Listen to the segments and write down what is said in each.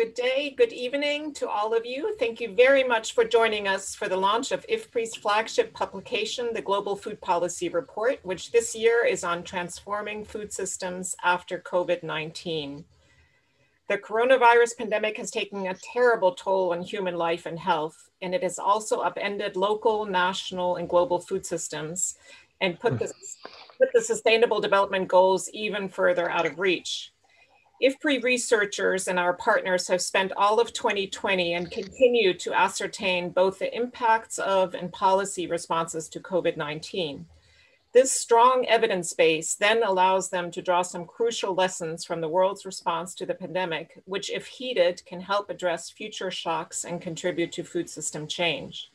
Good day, good evening to all of you. Thank you very much for joining us for the launch of IFPRI's flagship publication, the Global Food Policy Report, which this year is on transforming food systems after COVID-19. The coronavirus pandemic has taken a terrible toll on human life and health, and it has also upended local, national, and global food systems and put the, hmm. put the sustainable development goals even further out of reach. IFPRI researchers and our partners have spent all of 2020 and continue to ascertain both the impacts of and policy responses to COVID-19. This strong evidence base then allows them to draw some crucial lessons from the world's response to the pandemic, which if heeded can help address future shocks and contribute to food system change.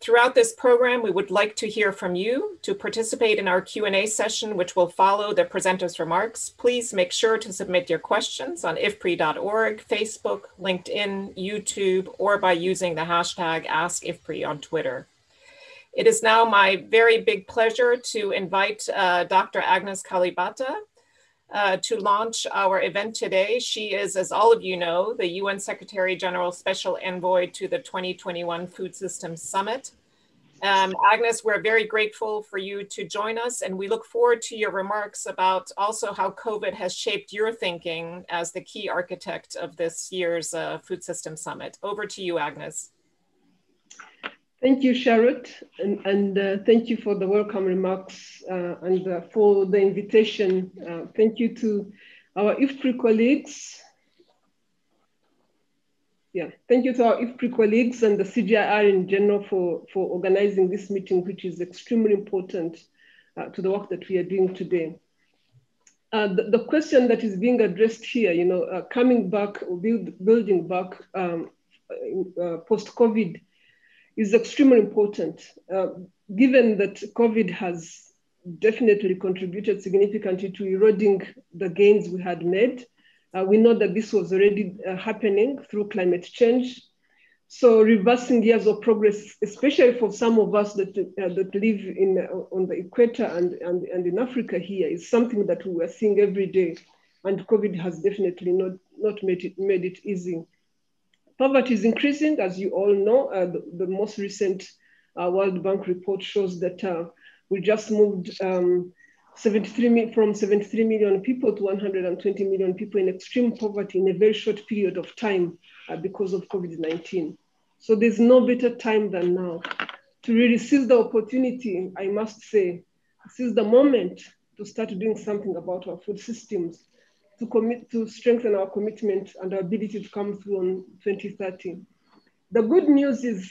Throughout this program, we would like to hear from you. To participate in our Q&A session, which will follow the presenter's remarks, please make sure to submit your questions on ifpri.org, Facebook, LinkedIn, YouTube, or by using the hashtag AskIFPRI on Twitter. It is now my very big pleasure to invite uh, Dr. Agnes Kalibata, uh, to launch our event today. She is, as all of you know, the UN Secretary General Special Envoy to the 2021 Food Systems Summit. Um, Agnes, we're very grateful for you to join us, and we look forward to your remarks about also how COVID has shaped your thinking as the key architect of this year's uh, Food Systems Summit. Over to you, Agnes. Thank you, Charlotte, and, and uh, thank you for the welcome remarks uh, and uh, for the invitation. Uh, thank you to our IFPRI colleagues. Yeah, thank you to our IFPRI colleagues and the CGIAR in general for, for organizing this meeting, which is extremely important uh, to the work that we are doing today. Uh, the, the, question that is being addressed here, you know, coming back build, building back um, post-COVID is extremely important, uh, given that COVID has definitely contributed significantly to eroding the gains we had made. Uh, we know that this was already uh, happening through climate change. So reversing years of progress, especially for some of us that, uh, that live in, uh, on the equator and, and, and in Africa here is something that we are seeing every day. And COVID has definitely not, not made, it, made it easy. Poverty is increasing, as you all know. Uh, the, the, most recent uh, World Bank report shows that uh, we just moved um, 73 from 73 million people to 120 million people in extreme poverty in a very short period of time uh, because of COVID-19. So there's no better time than now to really seize the opportunity, I must say, seize the moment to start doing something about our food systems to commit to strengthen our commitment and our ability to come through on 2030. The good news is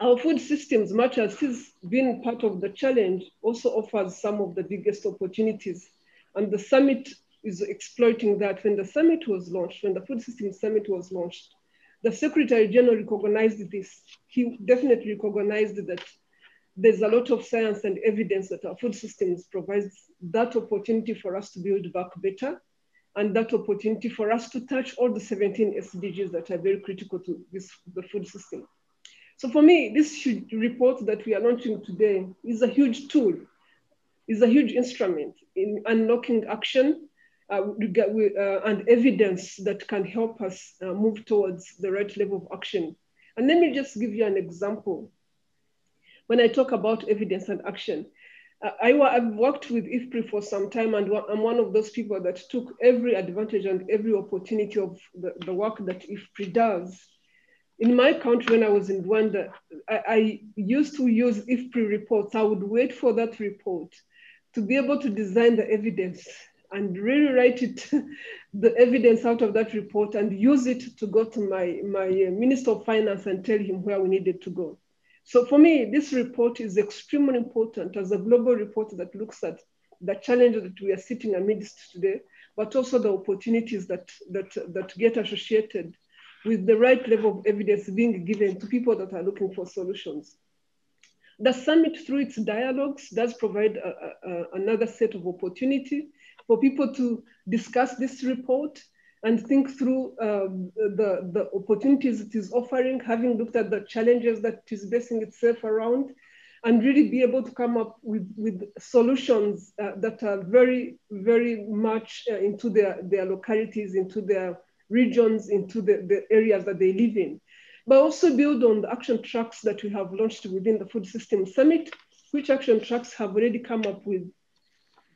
our food systems, much as it's been part of the challenge, also offers some of the biggest opportunities. And the summit is exploiting that. When the summit was launched, when the Food Systems Summit was launched, the Secretary General recognized this. He definitely recognized that there's a lot of science and evidence that our food systems provides that opportunity for us to build back better and that opportunity for us to touch all the 17 SDGs that are very critical to this, the food system. So for me, this report that we are launching today is a huge tool, is a huge instrument in unlocking action uh, uh, and evidence that can help us uh, move towards the right level of action. And let me just give you an example when I talk about evidence and action. Uh, I, have worked with IFPRI for some time, and I'm one of those people that took every advantage and every opportunity of the, the work that IFPRI does. In my country, when I was in Rwanda, I, I used to use IFPRI reports. I would wait for that report to be able to design the evidence and really write it, the evidence out of that report and use it to go to my, my Minister of Finance and tell him where we needed to go. So for me, this report is extremely important as a global report that looks at the challenges that we are sitting amidst today, but also the opportunities that, that, that get associated with the right level of evidence being given to people that are looking for solutions. The summit, through its dialogues, does provide a, a, another set of opportunity for people to discuss this report and think through um, the, the opportunities it is offering, having looked at the challenges that it is basing itself around, and really be able to come up with, with solutions uh, that are very, very much uh, into their, their localities, into their regions into the, the areas that they live in. But also build on the action tracks that we have launched within the Food System Summit, which action tracks have already come up with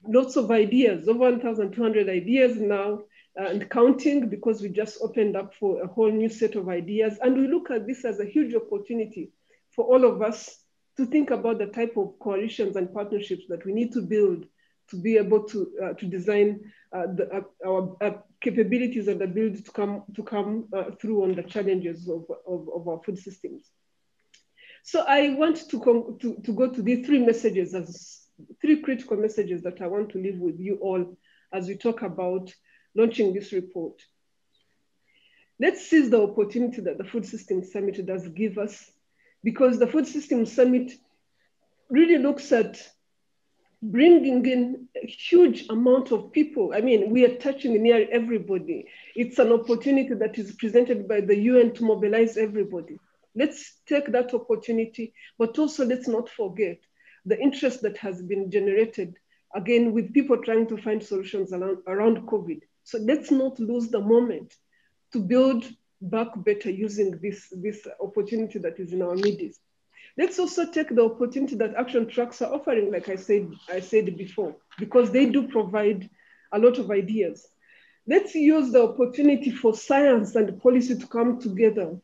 lots of ideas, over 1,200 ideas now, uh, and counting because we just opened up for a whole new set of ideas. And we look at this as a huge opportunity for all of us to think about the type of coalitions and partnerships that we need to build to be able to, uh, to design uh, the, uh, our uh, capabilities and ability to come, to come uh, through on the challenges of, of, of, our food systems. So I want to, to, to go to these three messages as three critical messages that I want to leave with you all as we talk about launching this report. Let's seize the opportunity that the Food System Summit does give us because the Food System Summit really looks at bringing in a huge amount of people. I mean, we are touching near everybody. It's an opportunity that is presented by the UN to mobilize everybody. Let's take that opportunity, but also let's not forget the interest that has been generated, again, with people trying to find solutions around, around COVID. So let's not lose the moment to build back better using this, this opportunity that is in our midst. Let's also take the opportunity that action tracks are offering, like I said, I said before, because they do provide a lot of ideas. Let's use the opportunity for science and policy to come together.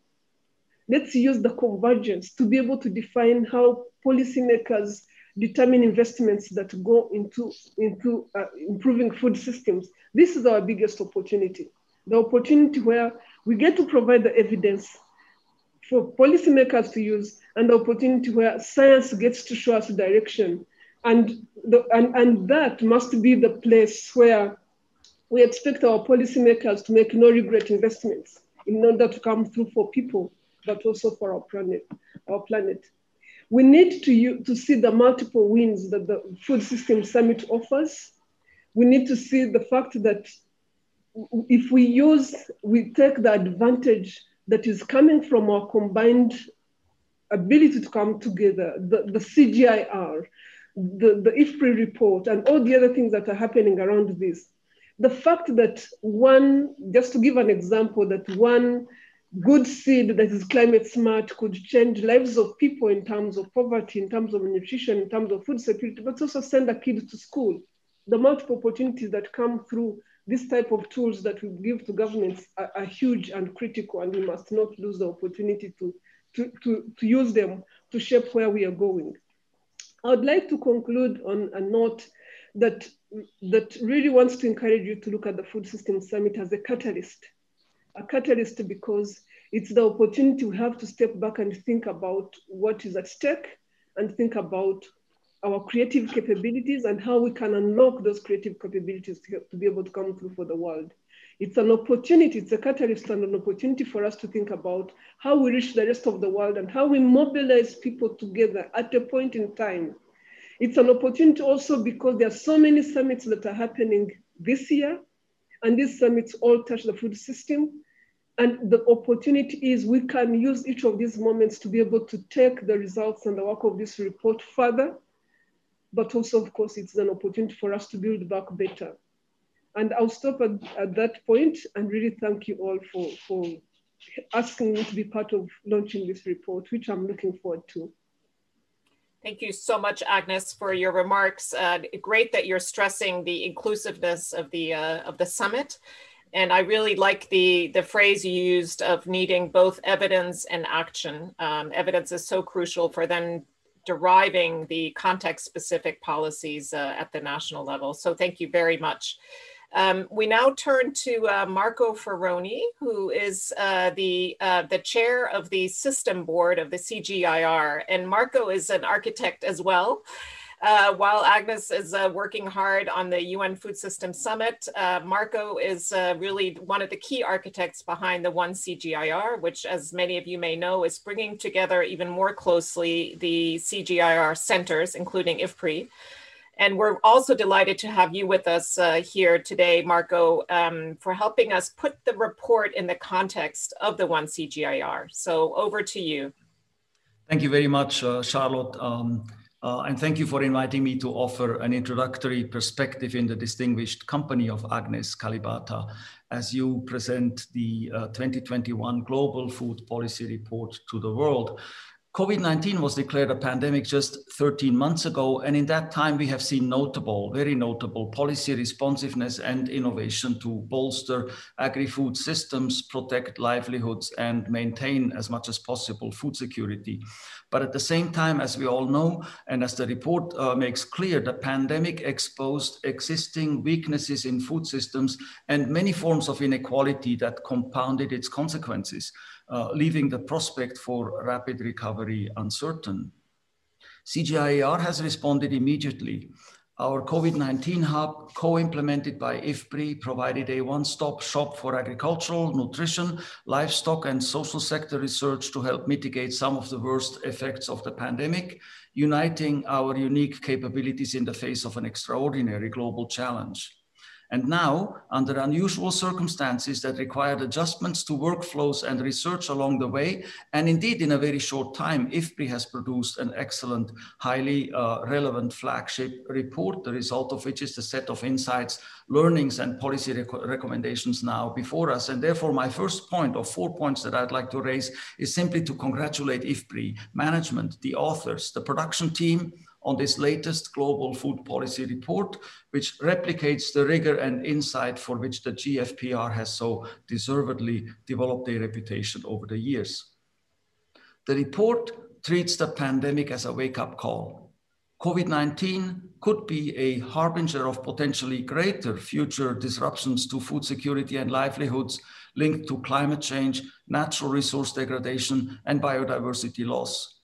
Let's use the convergence to be able to define how policymakers determine investments that go into, into uh, improving food systems. This is our biggest opportunity. The opportunity where we get to provide the evidence for policymakers to use and the opportunity where science gets to show us direction. And, the, and, and that must be the place where we expect our policymakers to make no regret investments in order to come through for people, but also for our planet. Our planet. We need to, to see the multiple wins that the Food System Summit offers. We need to see the fact that if we use, we take the advantage that is coming from our combined ability to come together, the, the CGIAR, the, the IFPRI report, and all the other things that are happening around this. The fact that one, just to give an example, that one good seed that is climate smart could change lives of people in terms of poverty, in terms of nutrition, in terms of food security, but also send a kid to school. The multiple opportunities that come through this type of tools that we give to governments are, are, huge and critical, and we must not lose the opportunity to, to, to, to use them to shape where we are going. I would like to conclude on a note that, that really wants to encourage you to look at the Food Systems Summit as a catalyst. A catalyst because it's the opportunity we have to step back and think about what is at stake and think about our creative capabilities and how we can unlock those creative capabilities to, to, be able to come through for the world. It's an opportunity, it's a catalyst and an opportunity for us to think about how we reach the rest of the world and how we mobilize people together at a point in time. It's an opportunity also because there are so many summits that are happening this year, and these summits all touch the food system. And the opportunity is we can use each of these moments to be able to take the results and the work of this report further but also, of course, it's an opportunity for us to build back better. And I'll stop at, at that point and really thank you all for, for asking me to be part of launching this report, which I'm looking forward to. Thank you so much, Agnes, for your remarks. Uh, great that you're stressing the inclusiveness of the uh, of the summit, and I really like the the phrase you used of needing both evidence and action. Um, evidence is so crucial for then deriving the context specific policies uh, at the national level. So thank you very much. Um, we now turn to uh, Marco Ferroni, who is uh, the, uh, the chair of the system board of the CGIAR. And Marco is an architect as well. Uh, while Agnes is uh, working hard on the UN Food System Summit, uh, Marco is uh, really one of the key architects behind the One CGIAR, which, as many of you may know, is bringing together even more closely the CGIAR centers, including IFPRI. And we're also delighted to have you with us uh, here today, Marco, um, for helping us put the report in the context of the One CGIAR. So over to you. Thank you very much, uh, Charlotte. Um, Uh, and thank you for inviting me to offer an introductory perspective in the distinguished company of Agnes Kalibata as you present the uh, 2021 Global Food Policy Report to the world. COVID-19 was declared a pandemic just 13 months ago, and in that time we have seen notable, very notable policy responsiveness and innovation to bolster agri-food systems, protect livelihoods, and maintain as much as possible food security. But at the same time, as we all know, and as the report uh, makes clear, the pandemic exposed existing weaknesses in food systems and many forms of inequality that compounded its consequences uh, leaving the prospect for rapid recovery uncertain. CGIAR has responded immediately. Our COVID-19 hub, co-implemented by IFPRI, provided a one-stop shop for agricultural, nutrition, livestock, and social sector research to help mitigate some of the worst effects of the pandemic, uniting our unique capabilities in the face of an extraordinary global challenge. And now, under unusual circumstances that required adjustments to workflows and research along the way, and indeed in a very short time, IFPRI has produced an excellent, highly uh, relevant flagship report, the result of which is the set of insights, learnings, and policy rec recommendations now before us. And therefore, my first point of four points that I'd like to raise is simply to congratulate IFPRI, management, the authors, the production team, on this latest global food policy report, which replicates the rigor and insight for which the GFPR has so deservedly developed a reputation over the years. The report treats the pandemic as a wake-up call. COVID-19 could be a harbinger of potentially greater future disruptions to food security and livelihoods linked to climate change, natural resource degradation, and biodiversity loss.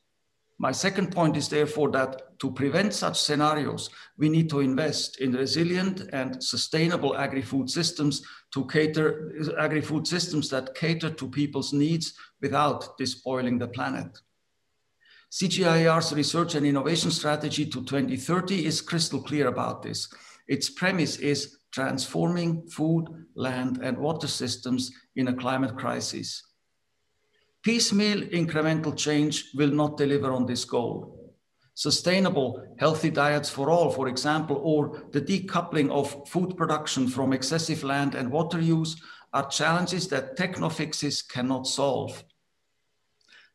My second point is therefore that to prevent such scenarios, we need to invest in resilient and sustainable agri-food systems to cater agri-food systems that cater to people's needs without despoiling the planet. CGIAR's research and innovation strategy to 2030 is crystal clear about this. Its premise is transforming food, land, and water systems in a climate crisis. Piecemeal incremental change will not deliver on this goal. Sustainable, healthy diets for all, for example, or the decoupling of food production from excessive land and water use are challenges that technofixes cannot solve.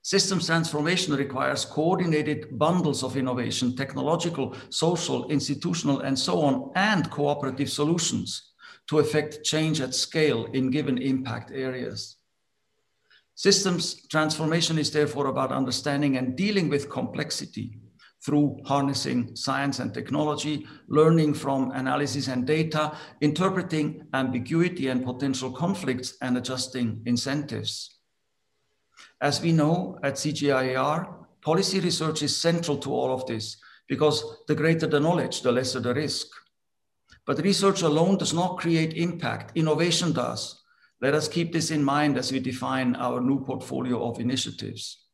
Systems transformation requires coordinated bundles of innovation, technological, social, institutional, and so on, and cooperative solutions to effect change at scale in given impact areas. Systems transformation is therefore about understanding and dealing with complexity through harnessing science and technology, learning from analysis and data, interpreting ambiguity and potential conflicts, and adjusting incentives. As we know at CGIAR, policy research is central to all of this because the greater the knowledge, the lesser the risk. But research alone does not create impact, innovation does. Let us keep this in mind as we define our new portfolio of initiatives.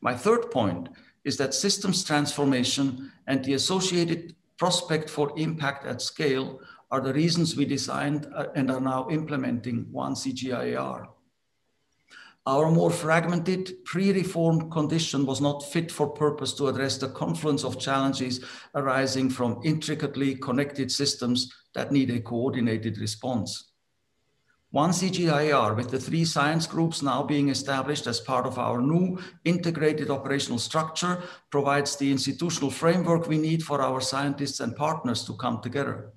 My third point is that systems transformation and the associated prospect for impact at scale are the reasons we designed uh, and are now implementing One CGIAR. Our more fragmented pre-reform condition was not fit for purpose to address the confluence of challenges arising from intricately connected systems that need a coordinated response. One CGIAR with the three science groups now being established as part of our new integrated operational structure provides the institutional framework we need for our scientists and partners to come together.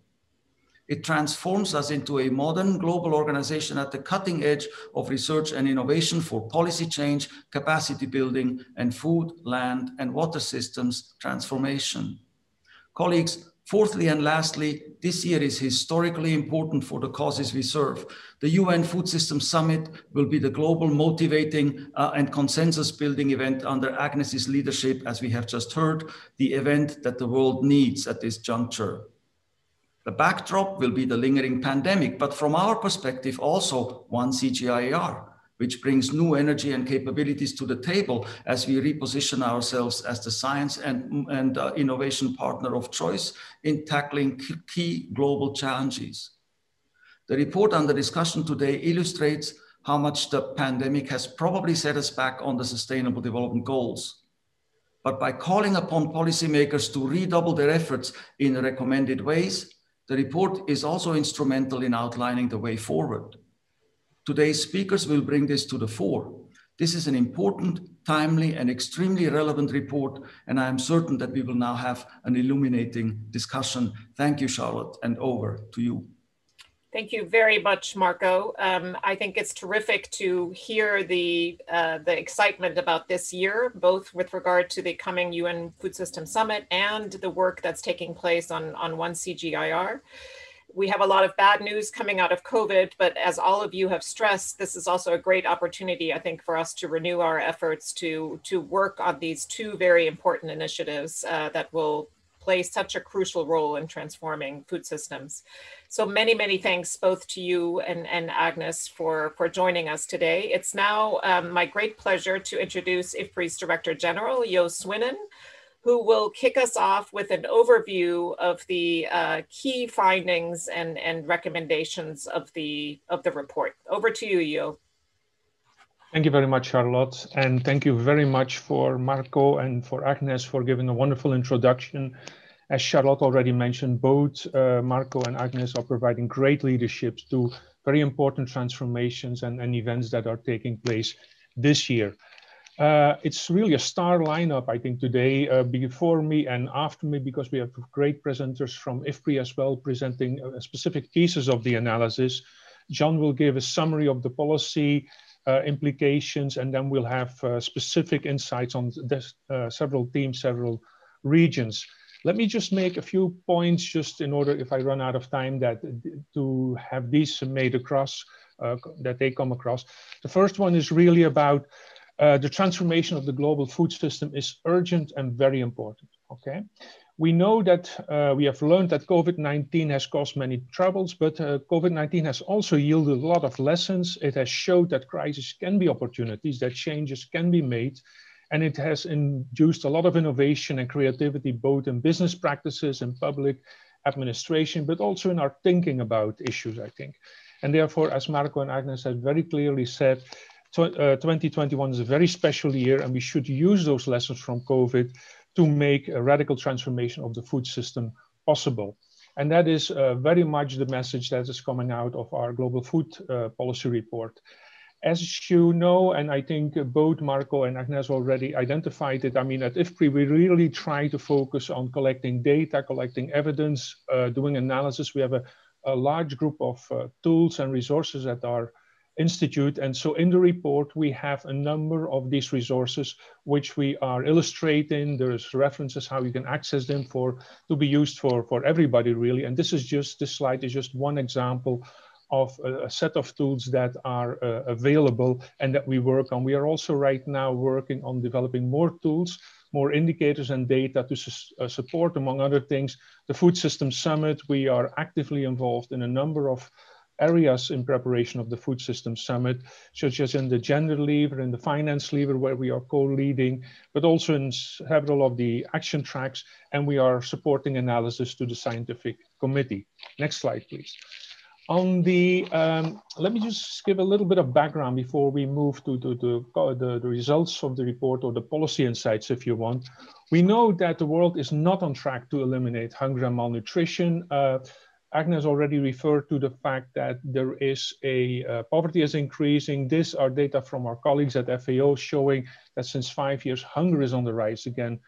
It transforms us into a modern global organization at the cutting edge of research and innovation for policy change, capacity building, and food, land, and water systems transformation. Colleagues, Fourthly and lastly, this year is historically important for the causes we serve. The UN Food Systems Summit will be the global motivating uh, and consensus building event under Agnes's leadership, as we have just heard, the event that the world needs at this juncture. The backdrop will be the lingering pandemic, but from our perspective, also one CGIAR which brings new energy and capabilities to the table as we reposition ourselves as the science and, and uh, innovation partner of choice in tackling key global challenges. The report under discussion today illustrates how much the pandemic has probably set us back on the sustainable development goals. but by calling upon policymakers to redouble their efforts in recommended ways, the report is also instrumental in outlining the way forward. Today's speakers will bring this to the fore. This is an important, timely, and extremely relevant report, and I am certain that we will now have an illuminating discussion. Thank you, Charlotte, and over to you. Thank you very much, Marco. Um, I think it's terrific to hear the uh, the excitement about this year, both with regard to the coming UN Food System Summit and the work that's taking place on, on 1CGIAR. We have a lot of bad news coming out of COVID, but as all of you have stressed, this is also a great opportunity, I think, for us to renew our efforts to, to work on these two very important initiatives uh, that will play such a crucial role in transforming food systems. So many, many thanks both to you and, and Agnes for, for joining us today. It's now um, my great pleasure to introduce IFPRI's Director General, Jo Swinnen, who will kick us off with an overview of the uh, key findings and, and recommendations of the, of the report. Over to you, Jo. Thank you very much, Charlotte. And thank you very much for Marco and for Agnes for giving a wonderful introduction. As Charlotte already mentioned, both uh, Marco and Agnes are providing great leadership to very important transformations and, and events that are taking place this year. Uh, it's really a star lineup, I think, today, uh, before me and after me, because we have great presenters from IFPRI as well, presenting uh, specific pieces of the analysis. John will give a summary of the policy uh, implications, and then we'll have uh, specific insights on this, uh, several themes, several regions. Let me just make a few points just in order, if I run out of time, that to have these made across, that they come across. The first one is really about uh, the transformation of the global food system is urgent and very important, okay? We know that uh, we have learned that COVID-19 has caused many troubles, but uh, COVID-19 has also yielded a lot of lessons. It has showed that crises can be opportunities, that changes can be made, and it has induced a lot of innovation and creativity, both in business practices and public administration, but also in our thinking about issues, I think. And therefore, as Marco and Agnes have very clearly said, 2021 is a very special year, and we should use those lessons from COVID to make a radical transformation of the food system possible. And that is uh, very much the message that is coming out of our global food uh, policy report. As you know, and I think both Marco and Agnes already identified it, I mean, at IFPRI, we really try to focus on collecting data, collecting evidence, uh, doing analysis. We have a, a large group of uh, tools and resources at our Institute. And so in the report, we have a number of these resources, which we are illustrating. There's references how you can access them for to be used for, for everybody really. And this is just, this slide is just one example of a, a set of tools that are uh, available and that we work on. We are also right now working on developing more tools more indicators and data to su uh, support, among other things, the Food System Summit. We are actively involved in a number of areas in preparation of the Food System Summit, such as in the gender lever, and the finance lever, where we are co-leading, but also in several of the action tracks, and we are supporting analysis to the scientific committee. Next slide, please. On the, um, let me just give a little bit of background before we move to, to, to the, the results of the report or the policy insights, if you want. We know that the world is not on track to eliminate hunger and malnutrition. Uh, Agnes already referred to the fact that there is a uh, poverty is increasing. This are data from our colleagues at FAO showing that since five years, hunger is on the rise again,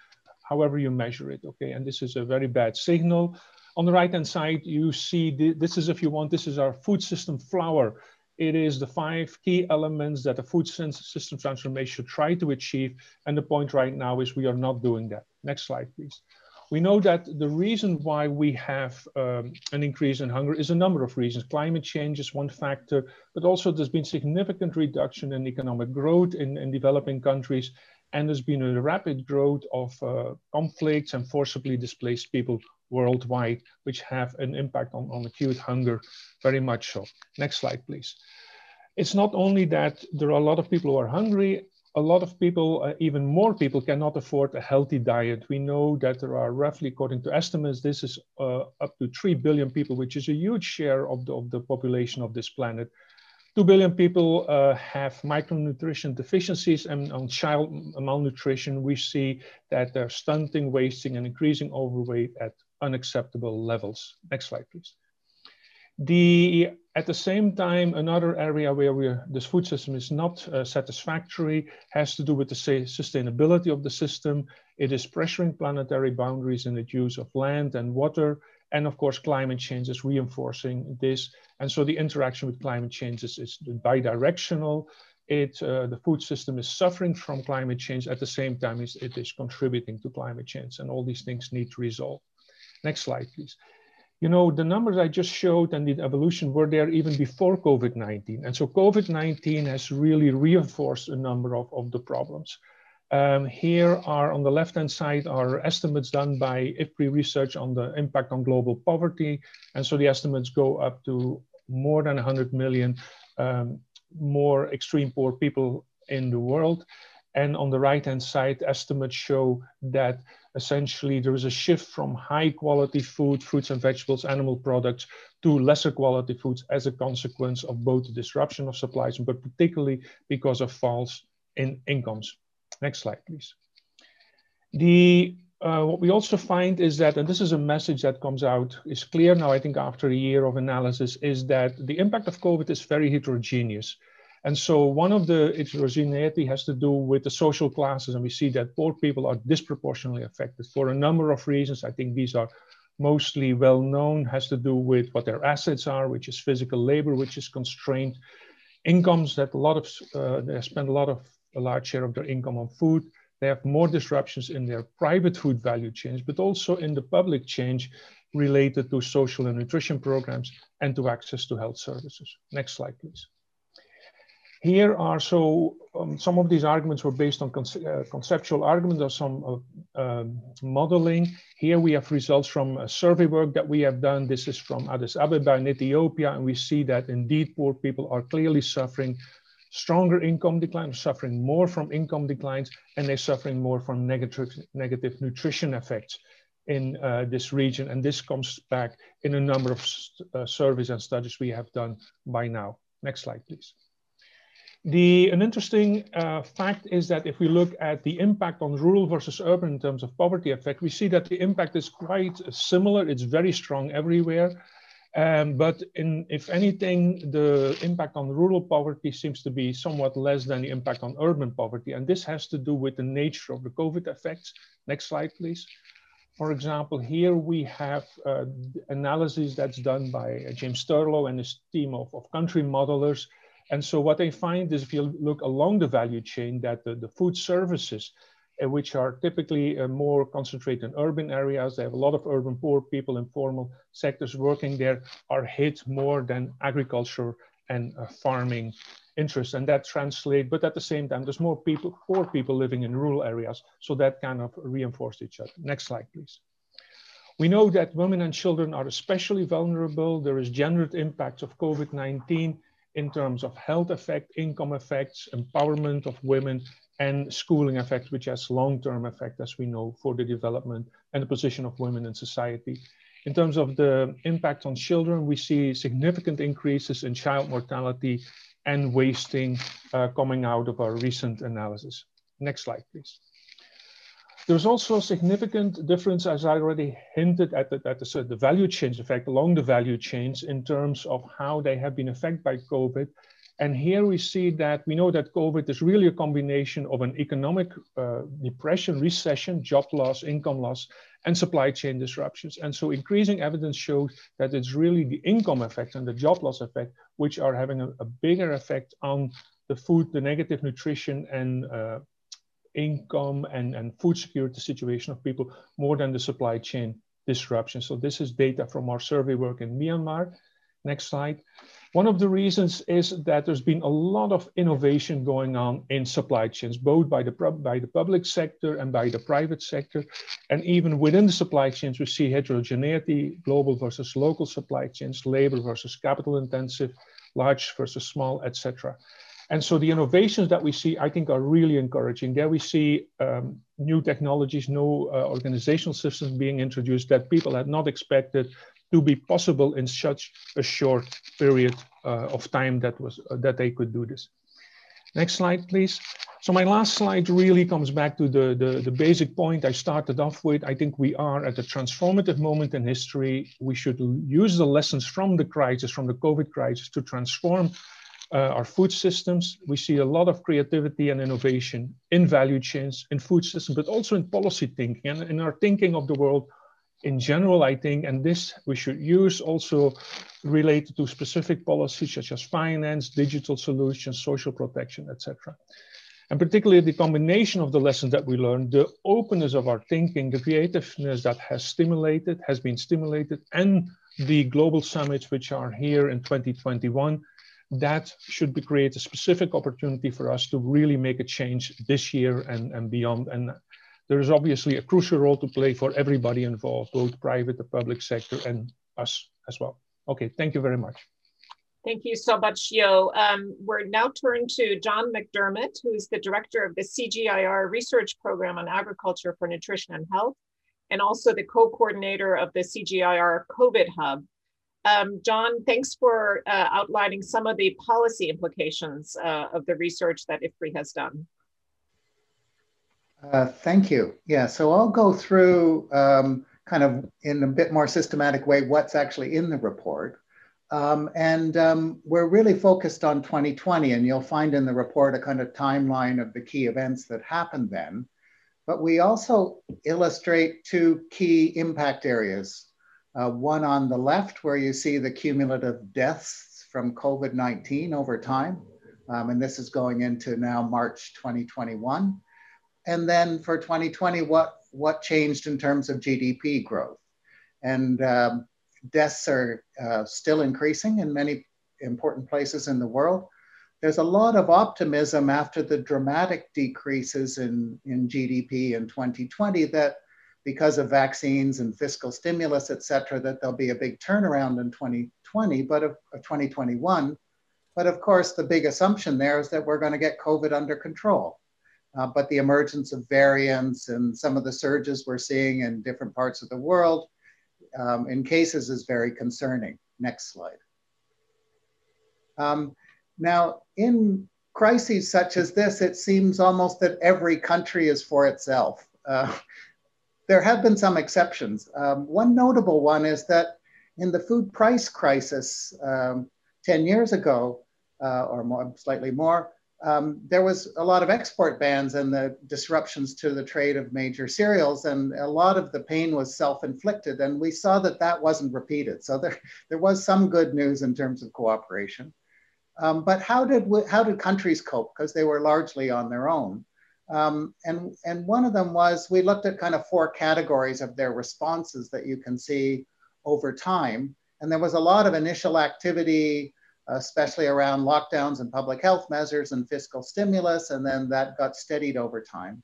however you measure it, okay? And this is a very bad signal. On the right-hand side, you see, the, this is, if you want, this is our food system flower. It is the five key elements that a food system transformation should try to achieve. And the point right now is we are not doing that. Next slide, please. We know that the reason why we have um, an increase in hunger is a number of reasons. Climate change is one factor, but also there's been significant reduction in economic growth in, in developing countries, and there's been a rapid growth of uh, conflicts and forcibly displaced people worldwide, which have an impact on, on acute hunger, very much so. Next slide, please. It's not only that there are a lot of people who are hungry, a lot of people, uh, even more people, cannot afford a healthy diet. We know that there are roughly, according to estimates, this is uh, up to 3 billion people, which is a huge share of the, of the population of this planet. 2 billion people uh, have micronutrition deficiencies and on child malnutrition, we see that they're stunting, wasting and increasing overweight at unacceptable levels. Next slide, please. The, at the same time, another area where this food system is not uh, satisfactory has to do with the sustainability of the system. It is pressuring planetary boundaries in its use of land and water. And of course, climate change is reinforcing this. And so the interaction with climate change is, is bidirectional. It, uh, the food system is suffering from climate change at the same time as it is contributing to climate change. And all these things need to resolve. Next slide, please you know, the numbers I just showed and the evolution were there even before COVID-19. And so COVID-19 has really reinforced a number of, of the problems. Um, here are on the left-hand side are estimates done by IFPRI research on the impact on global poverty. And so the estimates go up to more than 100 million um, more extreme poor people in the world. And on the right-hand side, estimates show that essentially there is a shift from high quality food, fruits and vegetables, animal products to lesser quality foods as a consequence of both the disruption of supplies, but particularly because of falls in incomes. Next slide, please. The, uh, what we also find is that, and this is a message that comes out, is clear now, I think after a year of analysis, is that the impact of COVID is very heterogeneous. And so one of the heterogeneity has to do with the social classes, and we see that poor people are disproportionately affected for a number of reasons. I think these are mostly well known, has to do with what their assets are, which is physical labor, which is constrained, incomes that a lot of, uh, they spend a lot of, a large share of their income on food. They have more disruptions in their private food value chains, but also in the public change related to social and nutrition programs and to access to health services. Next slide, please. Here are so um, some of these arguments were based on conce uh, conceptual arguments or some uh, um, modeling. Here we have results from survey work that we have done. This is from Addis Ababa in Ethiopia, and we see that indeed poor people are clearly suffering stronger income decline, suffering more from income declines, and they're suffering more from negative, negative nutrition effects in uh, this region. And this comes back in a number of uh, surveys and studies we have done by now. Next slide, please. The, an interesting uh, fact is that if we look at the impact on rural versus urban in terms of poverty effect, we see that the impact is quite similar. It's very strong everywhere. Um, but in, if anything, the impact on rural poverty seems to be somewhat less than the impact on urban poverty. And this has to do with the nature of the COVID effects. Next slide, please. For example, here we have uh, analysis that's done by James Thurlow and his team of, of country modelers and so what I find is if you look along the value chain that the, the food services, uh, which are typically uh, more concentrated in urban areas, they have a lot of urban poor people, informal sectors working there, are hit more than agriculture and uh, farming interests. And that translates, but at the same time, there's more people, poor people living in rural areas. So that kind of reinforced each other. Next slide, please. We know that women and children are especially vulnerable. There is gendered impacts of COVID-19 in terms of health effect, income effects, empowerment of women, and schooling effect, which has long-term effect, as we know, for the development and the position of women in society. In terms of the impact on children, we see significant increases in child mortality and wasting uh, coming out of our recent analysis. Next slide, please. There's also a significant difference, as I already hinted at, the, at the, the value chains effect along the value chains in terms of how they have been affected by COVID. And here we see that we know that COVID is really a combination of an economic uh, depression, recession, job loss, income loss, and supply chain disruptions. And so increasing evidence shows that it's really the income effect and the job loss effect, which are having a, a bigger effect on the food, the negative nutrition and uh, income and, and food security situation of people more than the supply chain disruption. So this is data from our survey work in Myanmar. Next slide. One of the reasons is that there's been a lot of innovation going on in supply chains, both by the, by the public sector and by the private sector. And even within the supply chains, we see heterogeneity, global versus local supply chains, labor versus capital intensive, large versus small, etc. And so the innovations that we see, I think, are really encouraging. There we see um, new technologies, new uh, organizational systems being introduced that people had not expected to be possible in such a short period uh, of time that was uh, that they could do this. Next slide, please. So my last slide really comes back to the, the, the, basic point I started off with. I think we are at a transformative moment in history. We should use the lessons from the crisis, from the COVID crisis, to transform uh, our food systems. We see a lot of creativity and innovation in value chains, in food systems, but also in policy thinking and in our thinking of the world in general, I think, and this we should use also related to specific policies such as finance, digital solutions, social protection, etc. And particularly the combination of the lessons that we learned, the openness of our thinking, the creativeness that has stimulated, has been stimulated, and the global summits which are here in 2021, that should be create a specific opportunity for us to really make a change this year and, and beyond. And there is obviously a crucial role to play for everybody involved, both private, the public sector, and us as well. Okay, thank you very much. Thank you so much, Jo. Um, we're now turned to John McDermott, who's the director of the CGIAR Research Program on Agriculture for Nutrition and Health, and also the co-coordinator of the CGIAR COVID Hub. Um, John, thanks for uh, outlining some of the policy implications uh, of the research that IFPRI has done. Uh, thank you. Yeah, so I'll go through um, kind of in a bit more systematic way what's actually in the report. Um, and um, we're really focused on 2020, and you'll find in the report a kind of timeline of the key events that happened then. But we also illustrate two key impact areas. Uh, one on the left, where you see the cumulative deaths from COVID 19 over time. Um, and this is going into now March 2021 and then for 2020, what, what changed in terms of GDP growth? And um, deaths are uh, still increasing in many important places in the world. There's a lot of optimism after the dramatic decreases in, in GDP in 2020 that because of vaccines and fiscal stimulus, et cetera, that there'll be a big turnaround in 2020, but of, of 2021. But of course, the big assumption there is that we're going to get COVID under control. Uh, but the emergence of variants and some of the surges we're seeing in different parts of the world um, in cases is very concerning. Next slide. Um, now, in crises such as this, it seems almost that every country is for itself. Uh, there have been some exceptions. Um, one notable one is that in the food price crisis um, 10 years ago, uh, or more, slightly more, um, there was a lot of export bans and the disruptions to the trade of major cereals, and a lot of the pain was self-inflicted, and we saw that that wasn't repeated. So there, there was some good news in terms of cooperation. Um, but how did, how did countries cope? Because they were largely on their own. Um, and, and one of them was we looked at kind of four categories of their responses that you can see over time. And there was a lot of initial activity especially around lockdowns and public health measures and fiscal stimulus, and then that got steadied over time.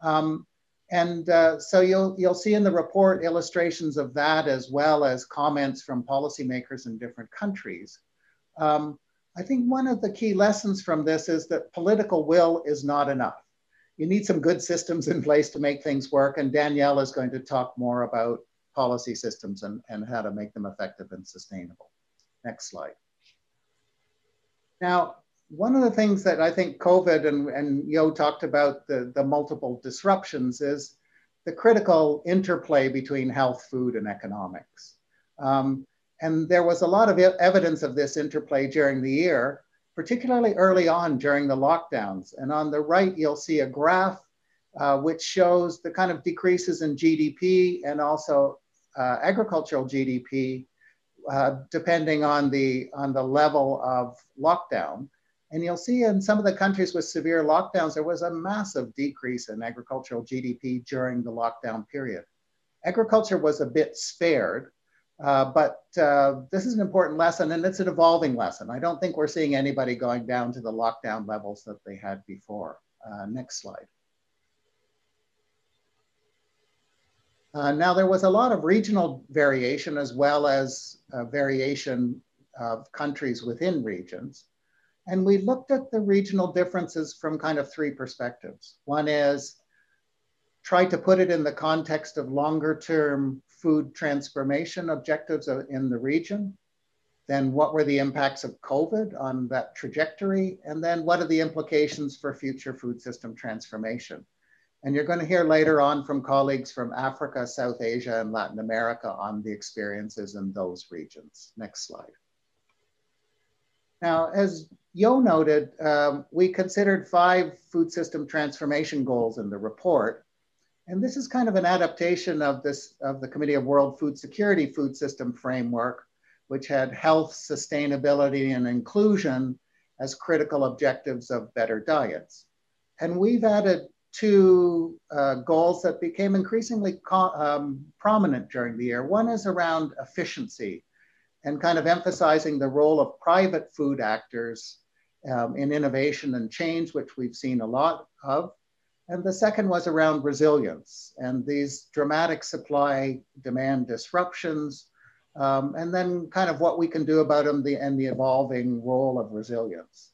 Um, and uh, so you'll, you'll see in the report illustrations of that as well as comments from policymakers in different countries. Um, I think one of the key lessons from this is that political will is not enough. You need some good systems in place to make things work, and Danielle is going to talk more about policy systems and, and how to make them effective and sustainable. Next slide. Now, one of the things that I think COVID and, and Jo talked about the, the multiple disruptions is the critical interplay between health, food, and economics. Um, and there was a lot of evidence of this interplay during the year, particularly early on during the lockdowns. And on the right, you'll see a graph uh, which shows the kind of decreases in GDP and also uh, agricultural GDP uh, depending on the, on the level of lockdown. And you'll see in some of the countries with severe lockdowns, there was a massive decrease in agricultural GDP during the lockdown period. Agriculture was a bit spared, uh, but uh, this is an important lesson and it's an evolving lesson. I don't think we're seeing anybody going down to the lockdown levels that they had before. Uh, next slide. Uh, now, there was a lot of regional variation as well as uh, variation of countries within regions. And we looked at the regional differences from kind of three perspectives. One is try to put it in the context of longer term food transformation objectives in the region. Then what were the impacts of COVID on that trajectory? And then what are the implications for future food system transformation? And you're going to hear later on from colleagues from Africa, South Asia, and Latin America on the experiences in those regions. Next slide. Now, as Jo noted, um, we considered five food system transformation goals in the report. And this is kind of an adaptation of this of the Committee of World Food Security food system framework, which had health, sustainability, and inclusion as critical objectives of better diets. And we've added two uh, goals that became increasingly um, prominent during the year. One is around efficiency and kind of emphasizing the role of private food actors um, in innovation and change, which we've seen a lot of. And the second was around resilience and these dramatic supply demand disruptions, um, and then kind of what we can do about them the, and the evolving role of resilience.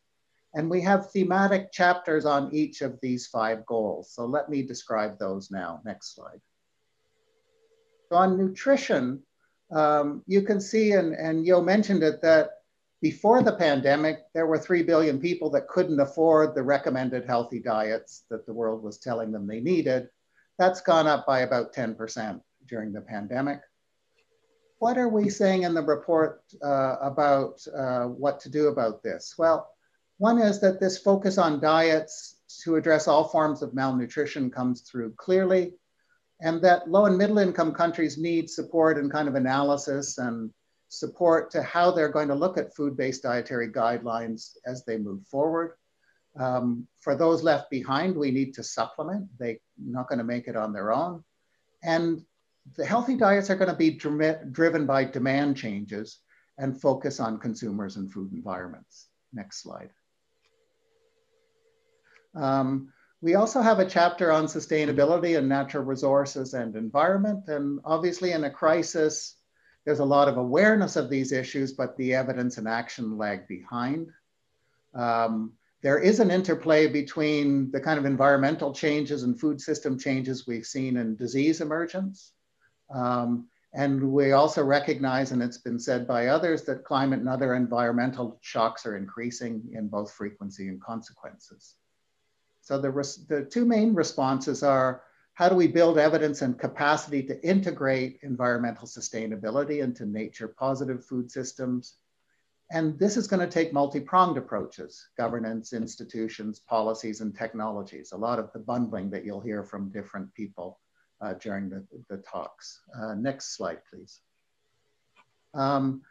And we have thematic chapters on each of these five goals. So let me describe those now. Next slide. So on nutrition, um, you can see, and, and Jo mentioned it, that before the pandemic, there were 3 billion people that couldn't afford the recommended healthy diets that the world was telling them they needed. That's gone up by about 10% during the pandemic. What are we saying in the report uh, about uh, what to do about this? Well, one is that this focus on diets to address all forms of malnutrition comes through clearly, and that low and middle income countries need support and kind of analysis and support to how they're going to look at food-based dietary guidelines as they move forward. Um, for those left behind, we need to supplement. They're not going to make it on their own. And the healthy diets are going to be driven by demand changes and focus on consumers and food environments. Next slide. Um, we also have a chapter on sustainability and natural resources and environment. And obviously in a crisis, there's a lot of awareness of these issues, but the evidence and action lag behind. Um, there is an interplay between the kind of environmental changes and food system changes we've seen in disease emergence. Um, and we also recognize, and it's been said by others, that climate and other environmental shocks are increasing in both frequency and consequences. So the, the two main responses are how do we build evidence and capacity to integrate environmental sustainability into nature positive food systems? And this is going to take multi-pronged approaches, governance, institutions, policies, and technologies, a lot of the bundling that you'll hear from different people uh, during the, the talks. Uh, next slide, please. Um,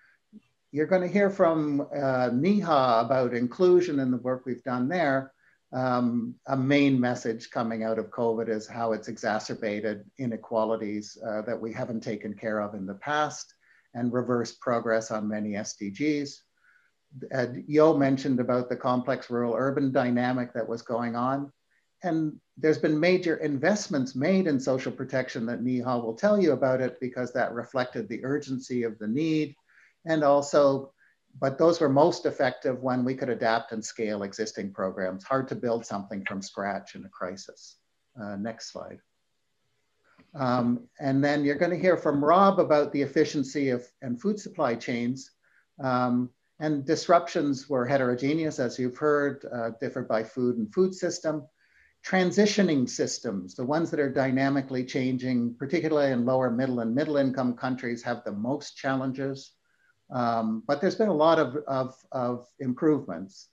you're going to hear from uh, about inclusion and the work we've done there um, a main message coming out of COVID is how it's exacerbated inequalities uh, that we haven't taken care of in the past and reversed progress on many SDGs. Uh, Jo mentioned about the complex rural urban dynamic that was going on. And there's been major investments made in social protection that Neha will tell you about it because that reflected the urgency of the need and also but those were most effective when we could adapt and scale existing programs. Hard to build something from scratch in a crisis. Uh, next slide. Um, and then you're going to hear from Rob about the efficiency of and food supply chains. Um, and disruptions were heterogeneous, as you've heard, uh, differed by food and food system. Transitioning systems, the ones that are dynamically changing, particularly in lower middle and middle income countries, have the most challenges. Um, but there's been a lot of, of, of improvements.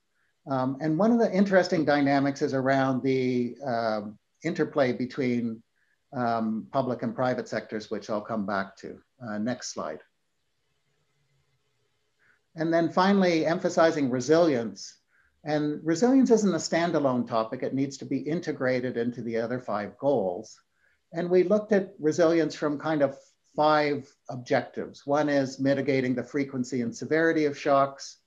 Um, and one of the interesting dynamics is around the uh, interplay between um, public and private sectors, which I'll come back to. Uh, next slide. And then finally, emphasizing resilience. And resilience isn't a standalone topic. It needs to be integrated into the other five goals. And we looked at resilience from kind of five objectives. One is mitigating the frequency and severity of shocks,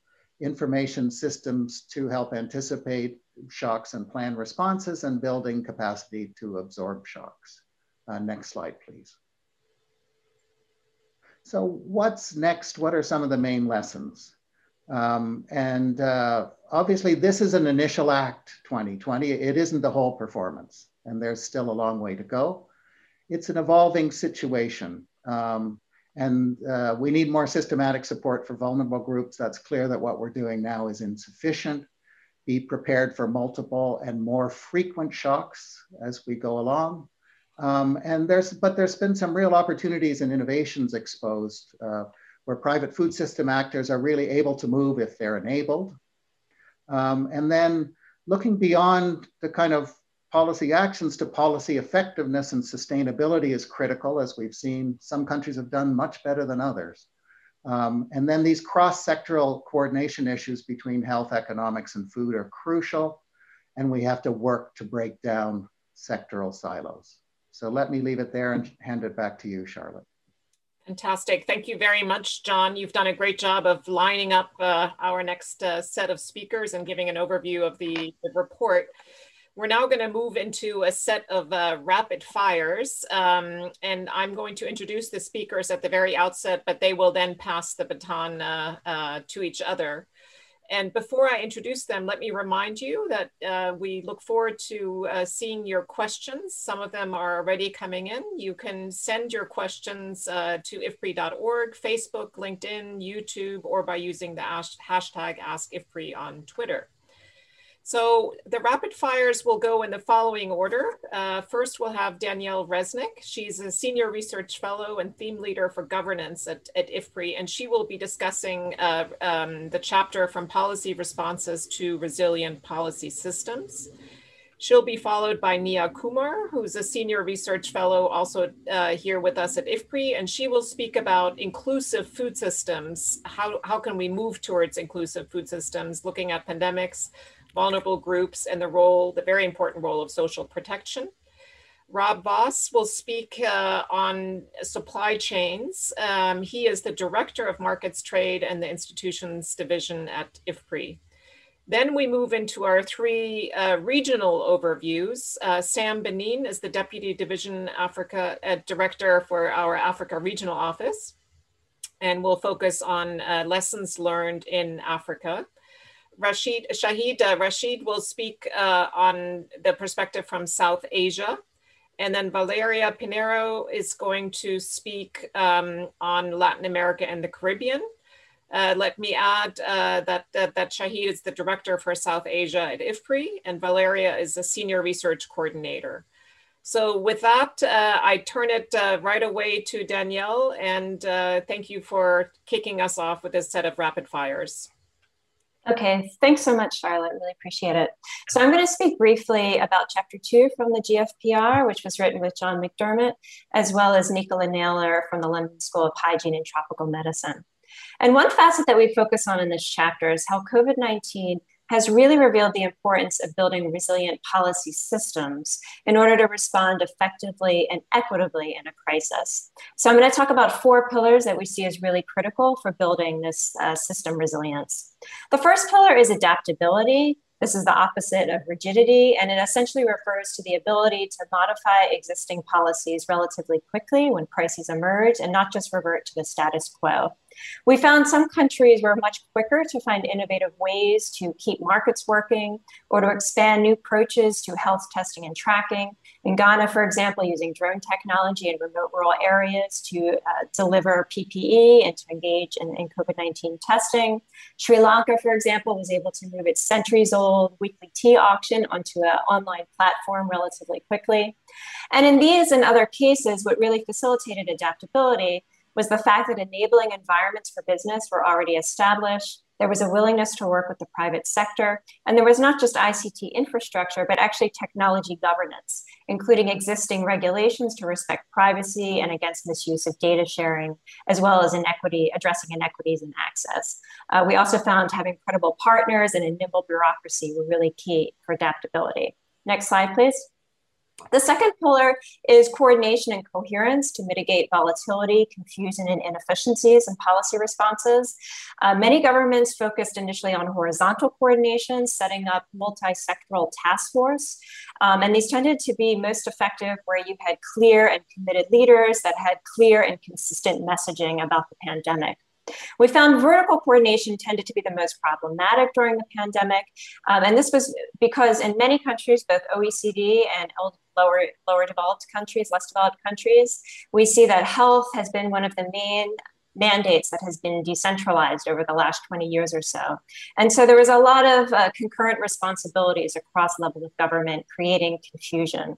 information systems to help anticipate shocks and plan responses, and building capacity to absorb shocks. Uh, next slide, please. So what's next? What are some of the main lessons? Um, and uh, obviously this is an initial act 2020. It isn't the whole performance and there's still a long way to go. It's an evolving situation Um, and uh, we need more systematic support for vulnerable groups. That's clear that what we're doing now is insufficient. Be prepared for multiple and more frequent shocks as we go along. Um, and there's, but there's been some real opportunities and innovations exposed uh, where private food system actors are really able to move if they're enabled. Um, and then looking beyond the kind of policy actions to policy effectiveness and sustainability is critical, as we've seen. Some countries have done much better than others. Um, and then these cross-sectoral coordination issues between health, economics, and food are crucial. And we have to work to break down sectoral silos. So let me leave it there and hand it back to you, Charlotte. Fantastic. Thank you very much, John. You've done a great job of lining up uh, our next uh, set of speakers and giving an overview of the, the report. We're now going to move into a set of uh, rapid fires, um, and I'm going to introduce the speakers at the very outset, but they will then pass the baton uh, uh, to each other. And before I introduce them, let me remind you that uh, we look forward to uh, seeing your questions. Some of them are already coming in. You can send your questions uh, to ifpri.org, Facebook, LinkedIn, YouTube, or by using the hashtag AskIFPRI on Twitter. So the rapid fires will go in the following order. Uh, first, we'll have Danielle Resnick. She's a senior research fellow and theme leader for governance at, at IFPRI, and she will be discussing uh, um, the chapter from policy responses to resilient policy systems. She'll be followed by Neha Kumar, who's a senior research fellow also uh, here with us at IFPRI, and she will speak about inclusive food systems. How, how can we move towards inclusive food systems, looking at pandemics, vulnerable groups, and the role, the very important role of social protection. Rob Vos will speak uh, on supply chains. Um, he is the Director of Markets Trade and the Institutions Division at IFPRI. Then we move into our three uh, regional overviews. Uh, Sam Benin is the Deputy Division Africa uh, Director for our Africa Regional Office, and we'll focus on uh, lessons learned in Africa. Rashid Shahid uh, Rashid will speak uh, on the perspective from South Asia. And then Valeria Piñeiro is going to speak um, on Latin America and the Caribbean. Uh, let me add uh, that, that, that Shahid is the director for South Asia at IFPRI, and Valeria is a senior research coordinator. So with that, uh, I turn it uh, right away to Danielle, and uh, thank you for kicking us off with this set of rapid fires. Okay, thanks so much, Charlotte. Really appreciate it. So I'm going to speak briefly about chapter two from the GFPR, which was written with John McDermott, as well as Nicola Naylor from the London School of Hygiene and Tropical Medicine. And one facet that we focus on in this chapter is how COVID 19 has really revealed the importance of building resilient policy systems in order to respond effectively and equitably in a crisis. So, I'm going to talk about four pillars that we see as really critical for building this uh, system resilience. The first pillar is adaptability. This is the opposite of rigidity, and it essentially refers to the ability to modify existing policies relatively quickly when crises emerge and not just revert to the status quo. We found some countries were much quicker to find innovative ways to keep markets working or to expand new approaches to health testing and tracking. In Ghana, for example, using drone technology in remote rural areas to uh, deliver PPE and to engage in, in COVID 19 testing. Sri Lanka, for example, was able to move its centuries old weekly tea auction onto an online platform relatively quickly. And in these and other cases, what really facilitated adaptability was the fact that enabling environments for business were already established. There was a willingness to work with the private sector. And there was not just ICT infrastructure, but actually technology governance, including existing regulations to respect privacy and against misuse of data sharing, as well as inequity, addressing inequities in access. Uh, we also found having credible partners and a nimble bureaucracy were really key for adaptability. Next slide, please. The second pillar is coordination and coherence to mitigate volatility, confusion, and inefficiencies in policy responses. Uh, many governments focused initially on horizontal coordination, setting up multi-sectoral task force. Um, and these tended to be most effective where you had clear and committed leaders that had clear and consistent messaging about the pandemic. We found vertical coordination tended to be the most problematic during the pandemic. Um, and this was because in many countries, both OECD and lower, lower developed countries, less developed countries, we see that health has been one of the main mandates that has been decentralized over the last 20 years or so. And so there was a lot of uh, concurrent responsibilities across levels of government, creating confusion.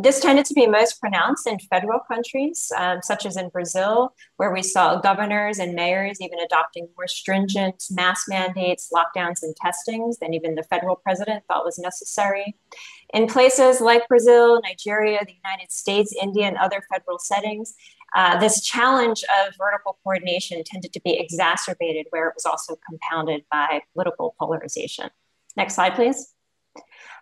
This tended to be most pronounced in federal countries, um, such as in Brazil, where we saw governors and mayors even adopting more stringent mask mandates, lockdowns, and testings than even the federal president thought was necessary. In places like Brazil, Nigeria, the United States, India, and other federal settings, uh, this challenge of vertical coordination tended to be exacerbated where it was also compounded by political polarization. Next slide, please.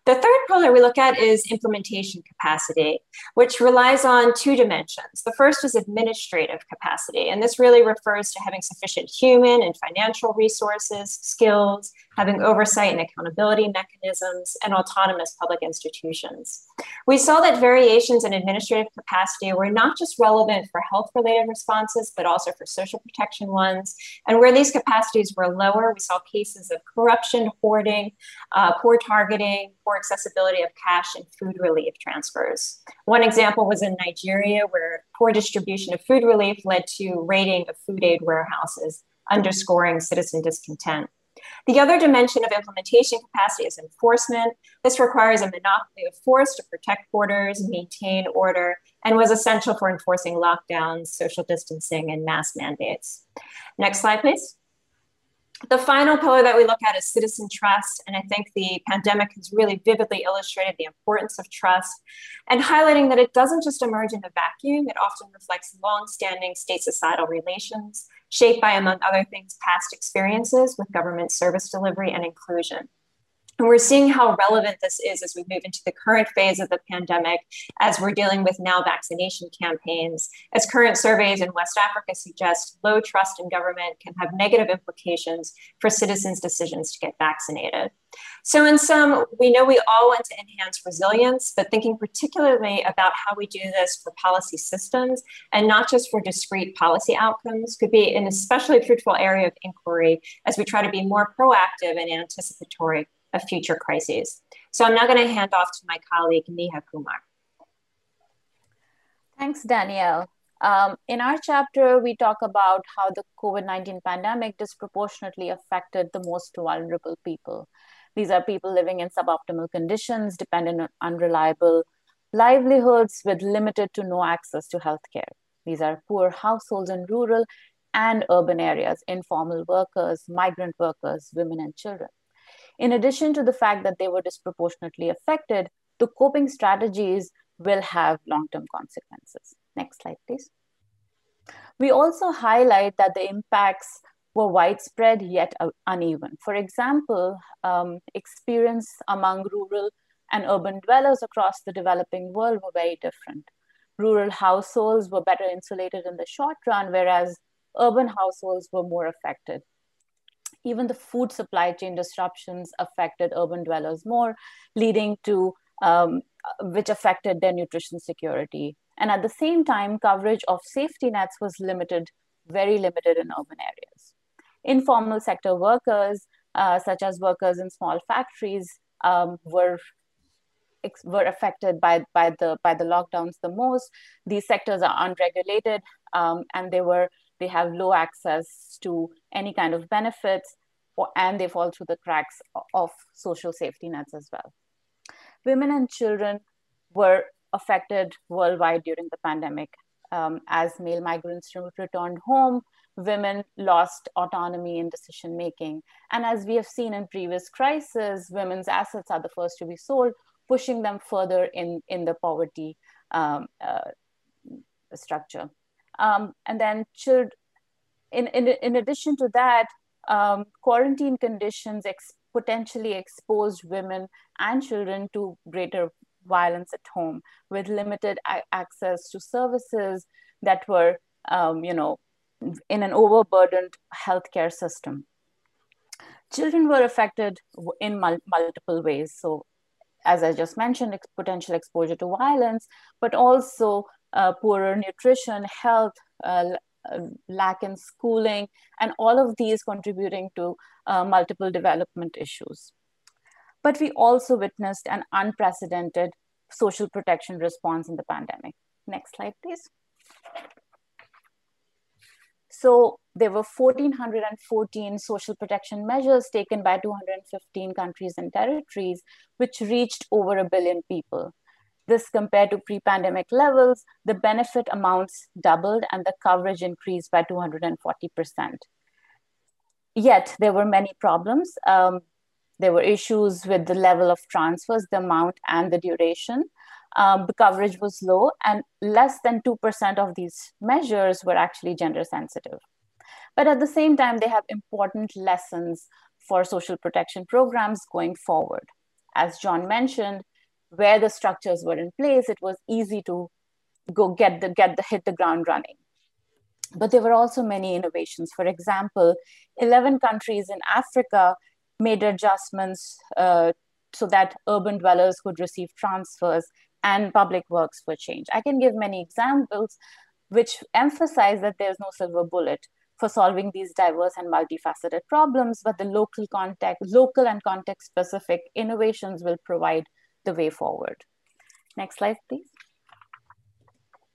The third pillar we look at is implementation capacity, which relies on two dimensions. The first is administrative capacity, and this really refers to having sufficient human and financial resources, skills, having oversight and accountability mechanisms, and autonomous public institutions. We saw that variations in administrative capacity were not just relevant for health related responses, but also for social protection ones. And where these capacities were lower, we saw cases of corruption, hoarding, uh, poor targeting, poor accessibility of cash and food relief transfers. One example was in Nigeria, where poor distribution of food relief led to raiding of food aid warehouses, underscoring citizen discontent. The other dimension of implementation capacity is enforcement. This requires a monopoly of force to protect borders, maintain order, and was essential for enforcing lockdowns, social distancing, and mask mandates. Next slide, please. The final pillar that we look at is citizen trust. And I think the pandemic has really vividly illustrated the importance of trust and highlighting that it doesn't just emerge in a vacuum, it often reflects long-standing state societal relations shaped by, among other things, past experiences with government service delivery and inclusion. And we're seeing how relevant this is as we move into the current phase of the pandemic, as we're dealing with now vaccination campaigns. As current surveys in West Africa suggest, low trust in government can have negative implications for citizens' decisions to get vaccinated. So, in sum, we know we all want to enhance resilience, but thinking particularly about how we do this for policy systems and not just for discrete policy outcomes could be an especially fruitful area of inquiry as we try to be more proactive and anticipatory of future crises. So I'm now going to hand off to my colleague, Neha Kumar. Thanks, Danielle. Um, in our chapter, we talk about how the COVID 19 pandemic disproportionately affected the most vulnerable people. These are people living in suboptimal conditions, dependent on unreliable livelihoods with limited to no access to healthcare. These are poor households in rural and urban areas, informal workers, migrant workers, women, and children. In addition to the fact that they were disproportionately affected, the coping strategies will have long term consequences. Next slide, please. We also highlight that the impacts were widespread yet uneven. For example, um, experience among rural and urban dwellers across the developing world were very different. Rural households were better insulated in the short run, whereas urban households were more affected even the food supply chain disruptions affected urban dwellers more, leading to um, which affected their nutrition security. And at the same time, coverage of safety nets was limited, very limited in urban areas. Informal sector workers, uh, such as workers in small factories, um, were were affected by, by the by the lockdowns the most. These sectors are unregulated, um, and they were they have low access to any kind of benefits, or, and they fall through the cracks of social safety nets as well. Women and children were affected worldwide during the pandemic. Um, as male migrants returned home, women lost autonomy in decision making. And as we have seen in previous crises, women's assets are the first to be sold, pushing them further in, in the poverty um, uh, structure. Um, and then should, in, in, in addition to that, um, quarantine conditions ex- potentially exposed women and children to greater violence at home with limited a- access to services that were, um, you know, in an overburdened healthcare system. Children were affected in mul- multiple ways. So, as I just mentioned, ex- potential exposure to violence, but also uh, poorer nutrition, health, uh, uh, lack in schooling, and all of these contributing to uh, multiple development issues. But we also witnessed an unprecedented social protection response in the pandemic. Next slide, please. So there were 1,414 social protection measures taken by 215 countries and territories, which reached over a billion people. This compared to pre-pandemic levels, the benefit amounts doubled and the coverage increased by 240%. Yet there were many problems. Um, there were issues with the level of transfers, the amount and the duration. Um, the coverage was low and less than 2% of these measures were actually gender sensitive. But at the same time, they have important lessons for social protection programs going forward. As John mentioned, where the structures were in place, it was easy to go get the get the hit the ground running. But there were also many innovations. For example, 11 countries in Africa made adjustments uh, so that urban dwellers could receive transfers and public works were changed. I can give many examples which emphasize that there's no silver bullet for solving these diverse and multifaceted problems, but the local context, local and context specific innovations will provide the way forward. Next slide, please.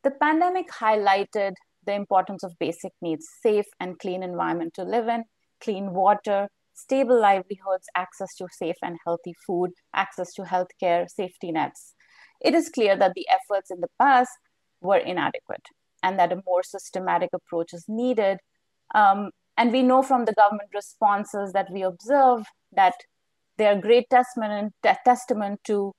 The pandemic highlighted the importance of basic needs, safe and clean environment to live in, clean water, stable livelihoods, access to safe and healthy food, access to healthcare, safety nets. It is clear that the efforts in the past were inadequate and that a more systematic approach is needed. Um, and we know from the government responses that we observe that they are great testament, testament to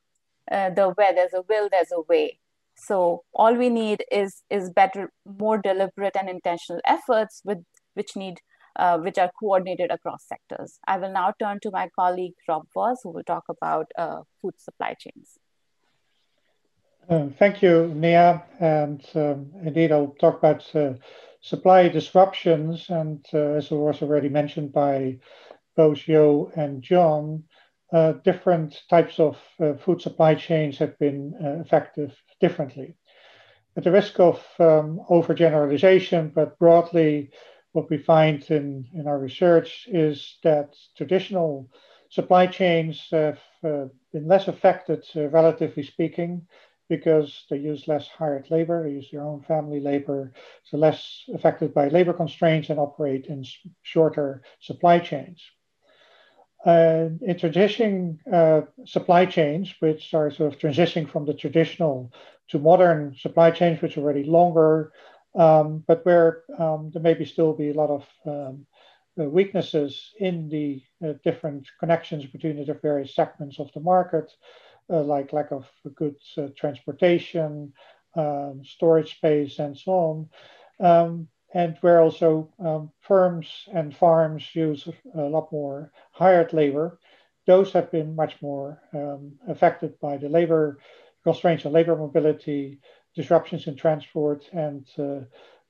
uh, the where there's a will, there's a way. So all we need is is better, more deliberate and intentional efforts with which need uh, which are coordinated across sectors. I will now turn to my colleague Rob Vos, who will talk about uh, food supply chains. Uh, thank you, Neha. And um, indeed, I'll talk about uh, supply disruptions. And uh, as was already mentioned by both Jo and John, uh, different types of uh, food supply chains have been uh, effective differently. At the risk of um, overgeneralization, but broadly, what we find in, in our research is that traditional supply chains have uh, been less affected, uh, relatively speaking, because they use less hired labor, they use their own family labor, so less affected by labor constraints and operate in shorter supply chains introducing uh, supply chains, which are sort of transitioning from the traditional to modern supply chains, which are already longer, um, but where um, there maybe still be a lot of um, uh, weaknesses in the uh, different connections between the various segments of the market, uh, like lack of good uh, transportation, um, storage space, and so on. And where also um, firms and farms use a lot more hired labor, those have been much more um, affected by the labor constraints on labor mobility, disruptions in transport, and uh,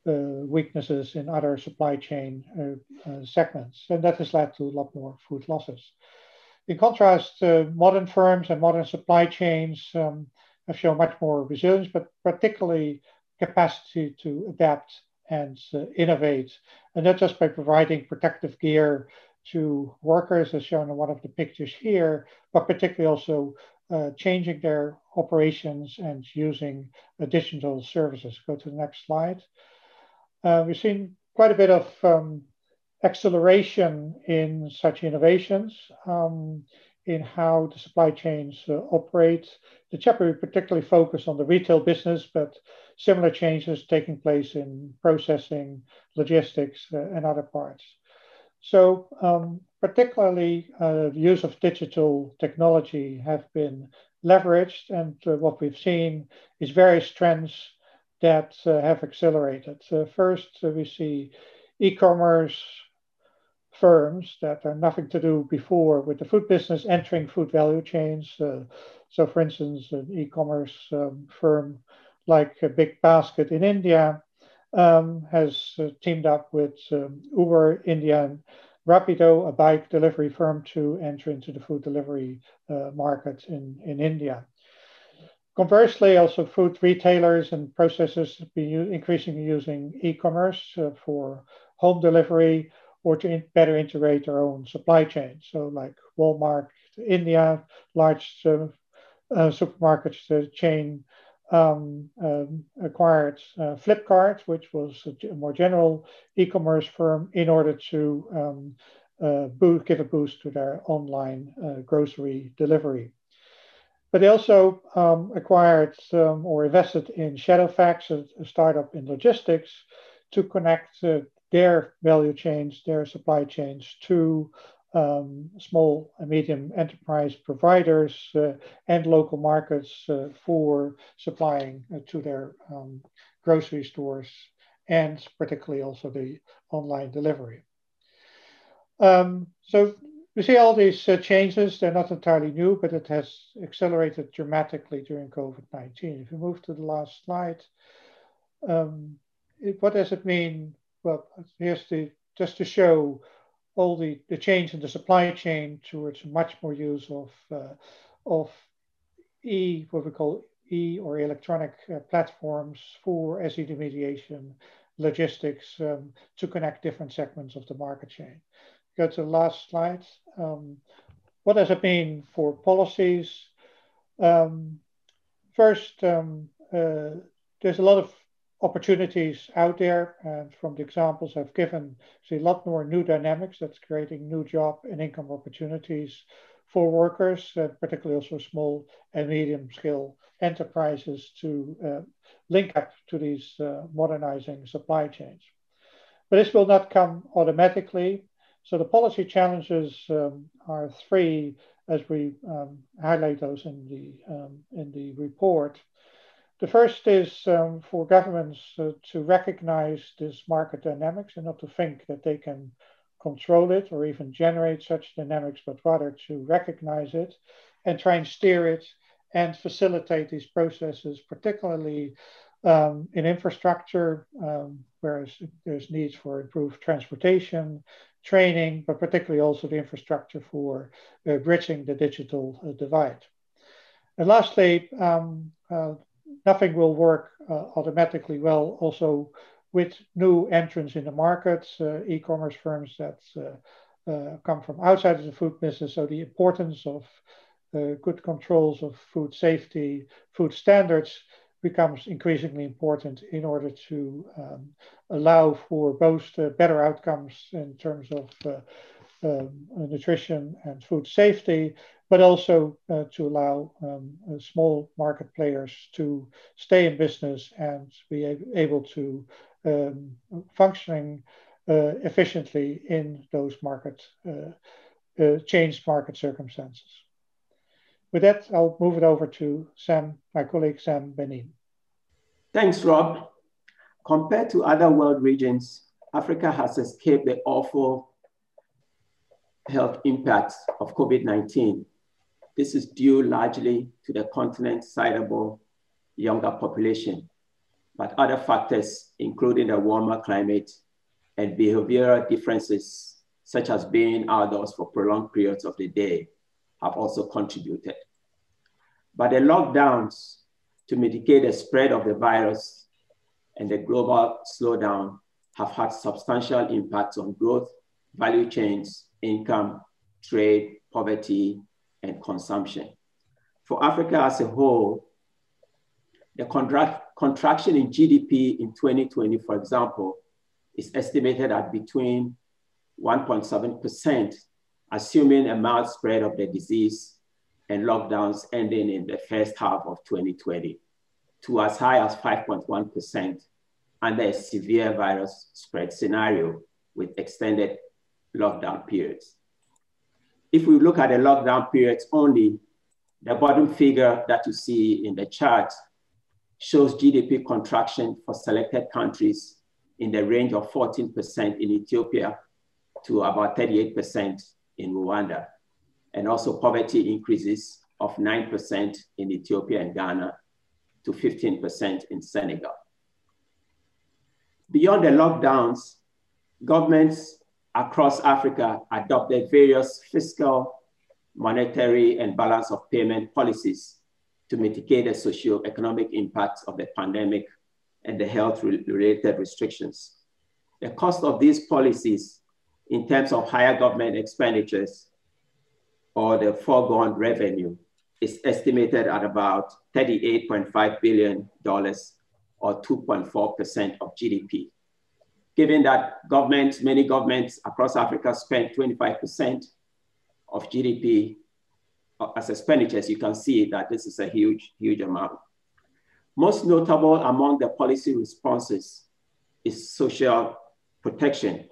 uh, weaknesses in other supply chain uh, uh segments. And that has led to a lot more food losses. In contrast, uh, modern firms and modern supply chains um, have shown much more resilience, but particularly capacity to adapt and uh, innovate, and not just by providing protective gear to workers, as shown in one of the pictures here, but particularly also uh, changing their operations and using additional services. Go to the next slide. Uh, we've seen quite a bit of um, acceleration in such innovations. Um, in how the supply chains uh, operate. The chapter particularly focused on the retail business, but similar changes taking place in processing, logistics, uh, and other parts. So um, particularly uh, the use of digital technology have been leveraged and uh, what we've seen is various trends that uh, have accelerated. first, uh, we see e-commerce firms that are nothing to do before with the food business entering food value chains. Uh, so, for instance, an e commerce um, firm like a Big Basket in India um, has uh, teamed up with um, Uber India and Rapido, a bike delivery firm, to enter into the food delivery uh, market in, in India. conversely, also food retailers and processors be increasingly using e-commerce uh, for home delivery or to better integrate their own supply chain. So like Walmart, India, large uh, uh, supermarkets chain um, um, acquired uh, Flipkart, which was a more general e-commerce firm, in order to um, uh, boost, give a boost to their online uh, grocery delivery. But they also um, acquired or invested in Shadowfax, a, a, startup in logistics, to connect uh, their value chains, their supply chains to um, small and medium enterprise providers uh, and local markets uh, for supplying uh, to their um, grocery stores and particularly also the online delivery. Um, so we see all these uh, changes. They're not entirely new, but it has accelerated dramatically during COVID-19. If we move to the last slide, um, it, what does it mean? Well, here's the just to show all the, the change in the supply chain towards much more use of, uh, of E, what we call E or electronic uh, platforms for SED mediation, logistics um, to connect different segments of the market chain. Go to the last slide. Um, what does it mean for policies? Um, first, um, uh, there's a lot of opportunities out there. And from the examples I've given, see a lot more new dynamics that's creating new job and income opportunities for workers, uh, particularly also small and medium scale enterprises to uh, link up to these uh, modernizing supply chains. But this will not come automatically. So the policy challenges um, are three, as we um, highlight those in the um, in the report. The first is um, for governments uh, to recognize this market dynamics and not to think that they can control it or even generate such dynamics, but rather to recognize it and try and steer it and facilitate these processes, particularly um, in infrastructure, um, there's needs for improved transportation, training, but particularly also the infrastructure for uh, bridging the digital uh, divide. And lastly, um, uh, nothing will work uh, automatically well also with new entrants in the market, uh, e-commerce firms that uh, come from outside of the food business. So the importance of good controls of food safety, food standards becomes increasingly important in order to um, allow for both better outcomes in terms of um, nutrition and food safety, but also uh, to allow um, uh, small market players to stay in business and be able to um, functioning uh, efficiently in those market uh, uh, changed market circumstances. With that, I'll move it over to Sam, my colleague Sam Benin. Thanks, Rob. Compared to other world regions, Africa has escaped the awful health impacts of COVID-19 this is due largely to the continent's sizable younger population, but other factors, including the warmer climate and behavioral differences, such as being outdoors for prolonged periods of the day, have also contributed. But the lockdowns to mitigate the spread of the virus and the global slowdown have had substantial impacts on growth, value chains, income, trade, poverty, and consumption. For Africa as a whole, the contract, contraction in GDP in 2020, for example, is estimated at between 1.7%, assuming a mild spread of the disease and lockdowns ending in the first half of 2020, to as high as 5.1% under a severe virus spread scenario with extended lockdown periods. If we look at the lockdown periods only, the bottom figure that you see in the chart shows GDP contraction for selected countries in the range of 14% in Ethiopia to about 38% in Rwanda, and also poverty increases of 9% in Ethiopia and Ghana to 15% in Senegal. Beyond the lockdowns, governments across Africa adopted various fiscal, monetary, and balance of payment policies to mitigate the socio-economic impacts of the pandemic and the health-related restrictions. The cost of these policies in terms of higher government expenditures or the foregone revenue is estimated at about $38.5 billion or 2.4% of GDP. Given that governments, many governments across Africa spend 25% of GDP uh, as expenditures, you can see that this is a huge, huge amount. Most notable among the policy responses is social protection,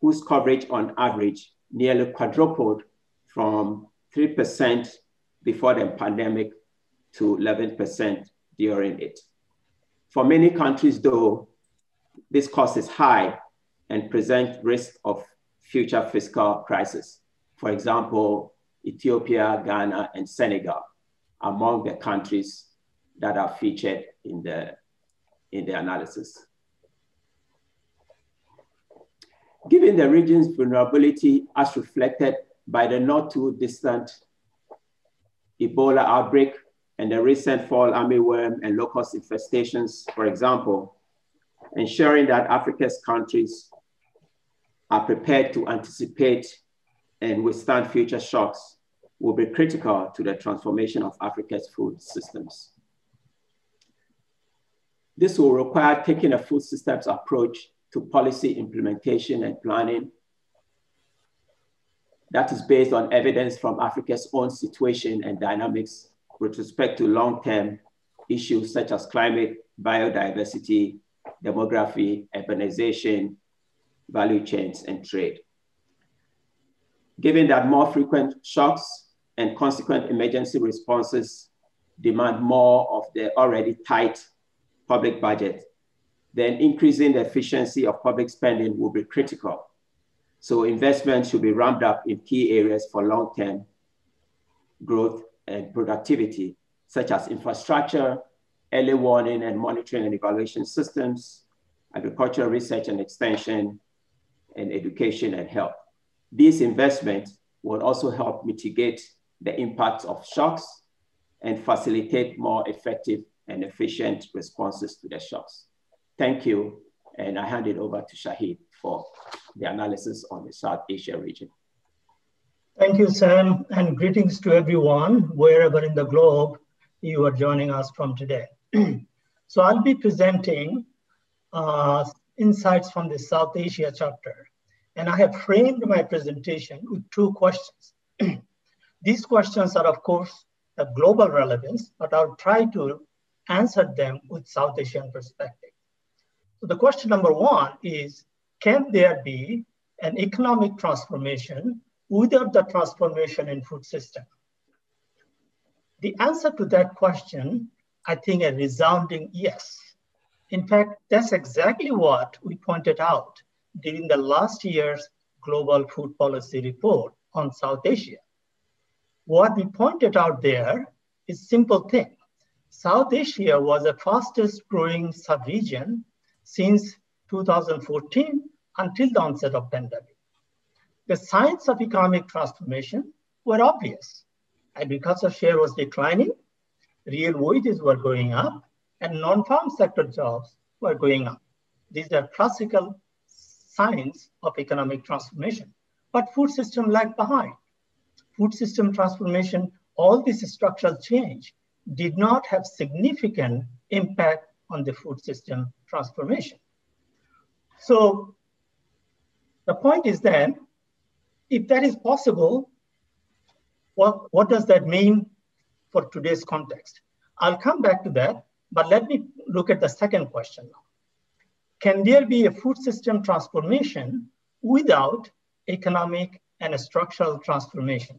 whose coverage on average nearly quadrupled from 3% before the pandemic to 11% during it. For many countries, though, this cost is high and present risk of future fiscal crisis. For example, Ethiopia, Ghana, and Senegal among the countries that are featured in the, in the analysis. Given the region's vulnerability as reflected by the not too distant Ebola outbreak and the recent fall armyworm and locust infestations, for example, ensuring that Africa's countries are prepared to anticipate and withstand future shocks will be critical to the transformation of Africa's food systems. This will require taking a food systems approach to policy implementation and planning that is based on evidence from Africa's own situation and dynamics with respect to long-term issues such as climate, biodiversity, demography, urbanization, value chains, and trade. Given that more frequent shocks and consequent emergency responses demand more of the already tight public budget, then increasing the efficiency of public spending will be critical. So investment should be ramped up in key areas for long-term growth and productivity, such as infrastructure, early warning and monitoring and evaluation systems, agricultural research and extension, and education and health. These investments will also help mitigate the impacts of shocks and facilitate more effective and efficient responses to the shocks. Thank you, and I hand it over to Shahid for the analysis on the South Asia region. Thank you, Sam, and greetings to everyone, wherever in the globe you are joining us from today. so I'll be presenting uh, insights from the South Asia chapter, and I have framed my presentation with two questions. These questions are, of course, of global relevance, but I'll try to answer them with South Asian perspective. So the question number one is, can there be an economic transformation without the transformation in food system? The answer to that question, I think a resounding yes. In fact, that's exactly what we pointed out during the last year's Global Food Policy Report on South Asia. What we pointed out there is simple thing. South Asia was the fastest growing sub-region since 2014 until the onset of pandemic. The signs of economic transformation were obvious. Agriculture share was declining, real wages were going up, and non-farm sector jobs were going up. These are classical signs of economic transformation. But food system lagged behind. Food system transformation, all this structural change did not have significant impact on the food system transformation. So the point is that if that is possible, what, what does that mean for today's context? I'll come back to that, but let me look at the second question now. Can there be a food system transformation without economic and structural transformation?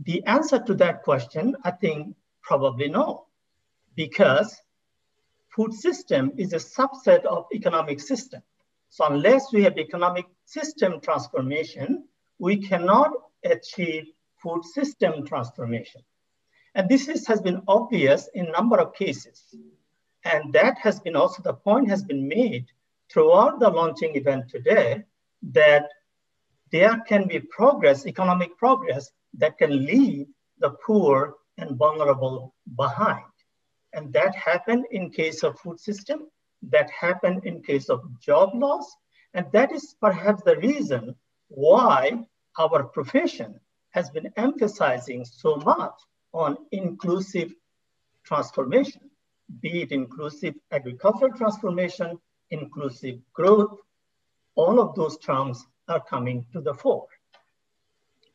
The answer to that question, I think probably no because food system is a subset of economic system. So unless we have economic system transformation, we cannot achieve food system transformation. And this is, has been obvious in a number of cases. And that has been also, the point has been made throughout the launching event today that there can be progress, economic progress, that can leave the poor and vulnerable behind. And that happened in case of food system, that happened in case of job loss, and that is perhaps the reason why our profession has been emphasizing so much on inclusive transformation, be it inclusive agricultural transformation, inclusive growth, all of those terms are coming to the fore.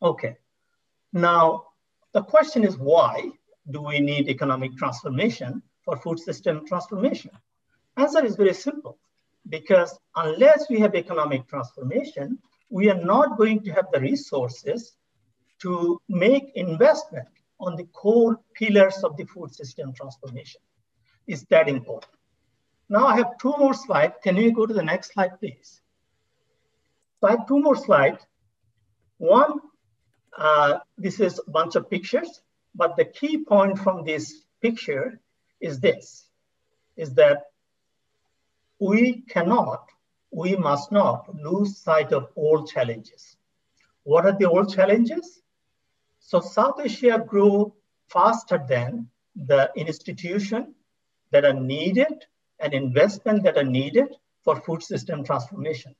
Okay, now the question is why do we need economic transformation for food system transformation? Answer is very simple, because unless we have economic transformation, we are not going to have the resources to make investment on the core pillars of the food system transformation. Is that important? Now I have two more slides. Can you go to the next slide, please? So I have two more slides. One, uh, this is a bunch of pictures, but the key point from this picture is this, is that we cannot, we must not lose sight of all challenges. What are the old challenges? So South Asia grew faster than the institution that are needed and investment that are needed for food system transformation.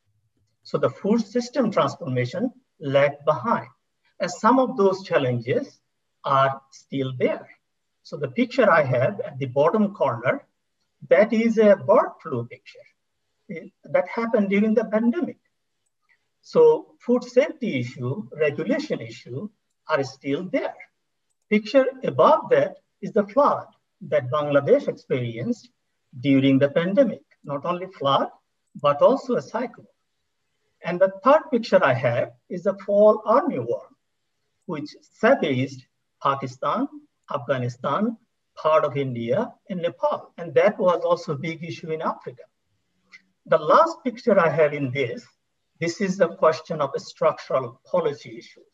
So the food system transformation lagged behind. And some of those challenges are still there. So the picture I have at the bottom corner, that is a bird flu picture that happened during the pandemic. So food safety issue, regulation issue, are still there. Picture above that is the flood that Bangladesh experienced during the pandemic. Not only flood, but also a cyclone. And the third picture I have is the fall armyworm, which savaged Pakistan, Afghanistan, part of India, and Nepal. And that was also a big issue in Africa. The last picture I have in this, this is the question of structural policy issues.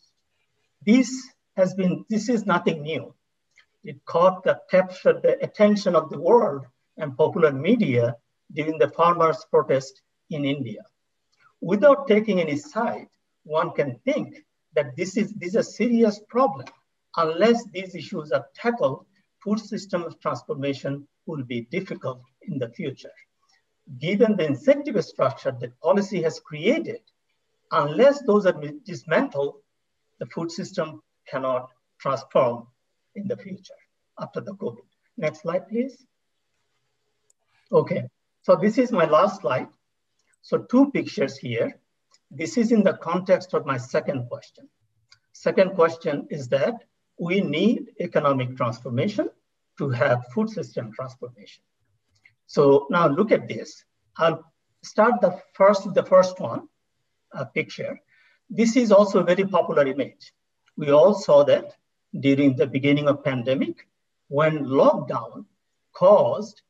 This has been, this is nothing new. It caught the, captured the attention of the world and popular media during the farmers' protest in India. Without taking any side, one can think that this is, this is a serious problem. Unless these issues are tackled, food system transformation will be difficult in the future. Given the incentive structure that policy has created, unless those are dismantled, the food system cannot transform in the future after the COVID. Next slide, please. Okay, so this is my last slide. So two pictures here. This is in the context of my second question. Second question is that we need economic transformation to have food system transformation. So now look at this. I'll start the first, the first one, a picture. This is also a very popular image. We all saw that during the beginning of pandemic when lockdown caused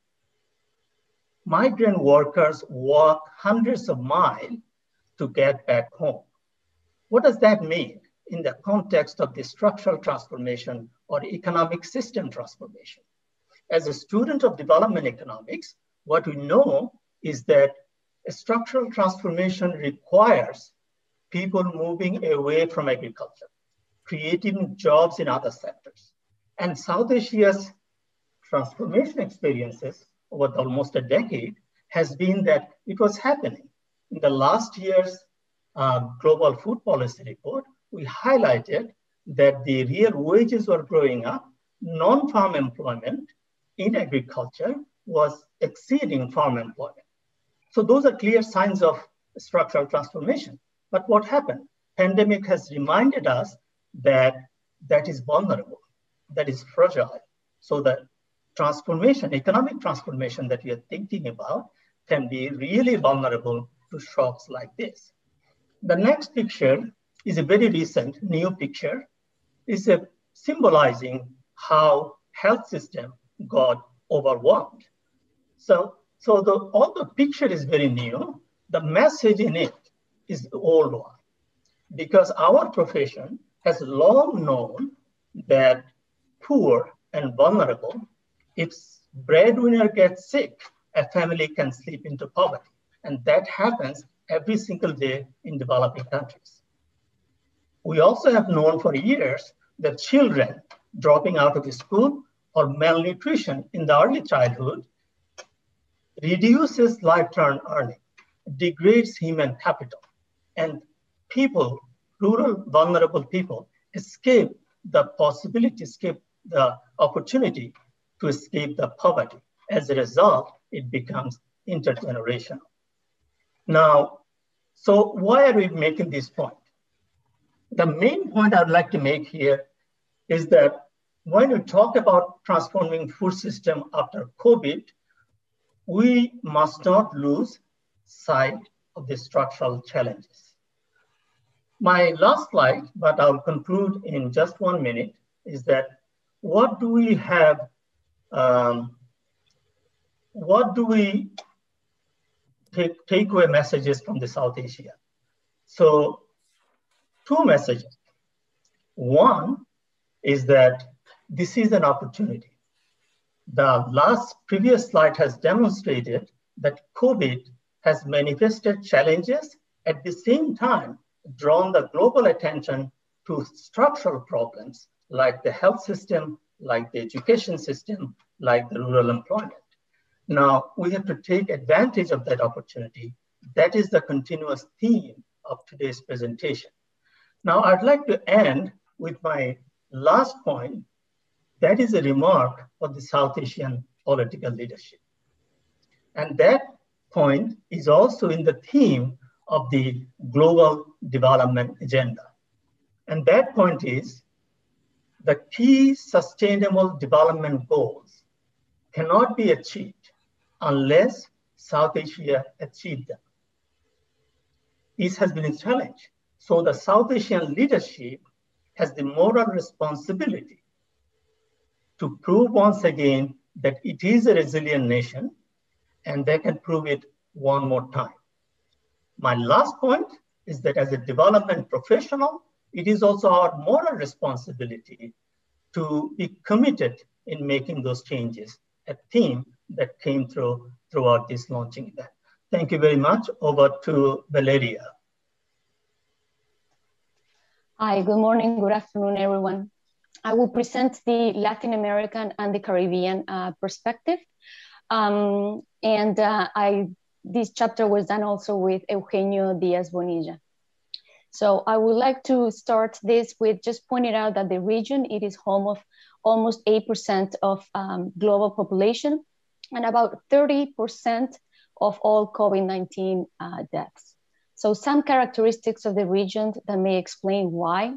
migrant workers walk hundreds of miles to get back home. What does that mean in the context of the structural transformation or economic system transformation? As a student of development economics, what we know is that a structural transformation requires people moving away from agriculture, creating jobs in other sectors. And South Asia's transformation experiences over almost a decade has been that it was happening. In the last year's uh, Global Food Policy Report, we highlighted that the real wages were growing up, non-farm employment in agriculture was exceeding farm employment. So those are clear signs of structural transformation. But what happened? Pandemic has reminded us that that is vulnerable, that is fragile. So the transformation, economic transformation that we are thinking about can be really vulnerable to shocks like this. The next picture is a very recent new picture. It's a symbolizing how health system got overwhelmed. So, so the, all the picture is very new. The message in it is the old one. Because our profession has long known that poor and vulnerable, if breadwinner gets sick, a family can slip into poverty. And that happens every single day in developing countries. We also have known for years that children dropping out of school or malnutrition in the early childhood, reduces lifetime earning, degrades human capital, and people, rural vulnerable people, escape the possibility, escape the opportunity to escape the poverty. As a result, it becomes intergenerational. Now, so why are we making this point? The main point I'd like to make here is that when we talk about transforming food system after COVID, we must not lose sight of the structural challenges. My last slide, but I'll conclude in just one minute, is that what do we have, um, what do we take, take away messages from the South Asia? So two messages. One is that this is an opportunity. The last previous slide has demonstrated that COVID has manifested challenges at the same time drawn the global attention to structural problems like the health system, like the education system, like the rural employment. Now, we have to take advantage of that opportunity. That is the continuous theme of today's presentation. Now, I'd like to end with my last point. That is a remark of the South Asian political leadership. And that point is also in the theme of the global development agenda. And that point is the key sustainable development goals cannot be achieved unless South Asia achieved them. This has been a challenge. So the South Asian leadership has the moral responsibility to prove once again that it is a resilient nation and they can prove it one more time. My last point is that as a development professional, it is also our moral responsibility to be committed in making those changes, a theme that came through throughout this launching event. Thank you very much. Over to Valeria. Hi, good morning, good afternoon, everyone. I will present the Latin American and the Caribbean uh, perspective. Um, and uh, I, this chapter was done also with Eugenio Diaz Bonilla. So I would like to start this with just pointing out that the region, it is home of almost 8% of um, global population and about 30% of all COVID-19 uh, deaths. So some characteristics of the region that may explain why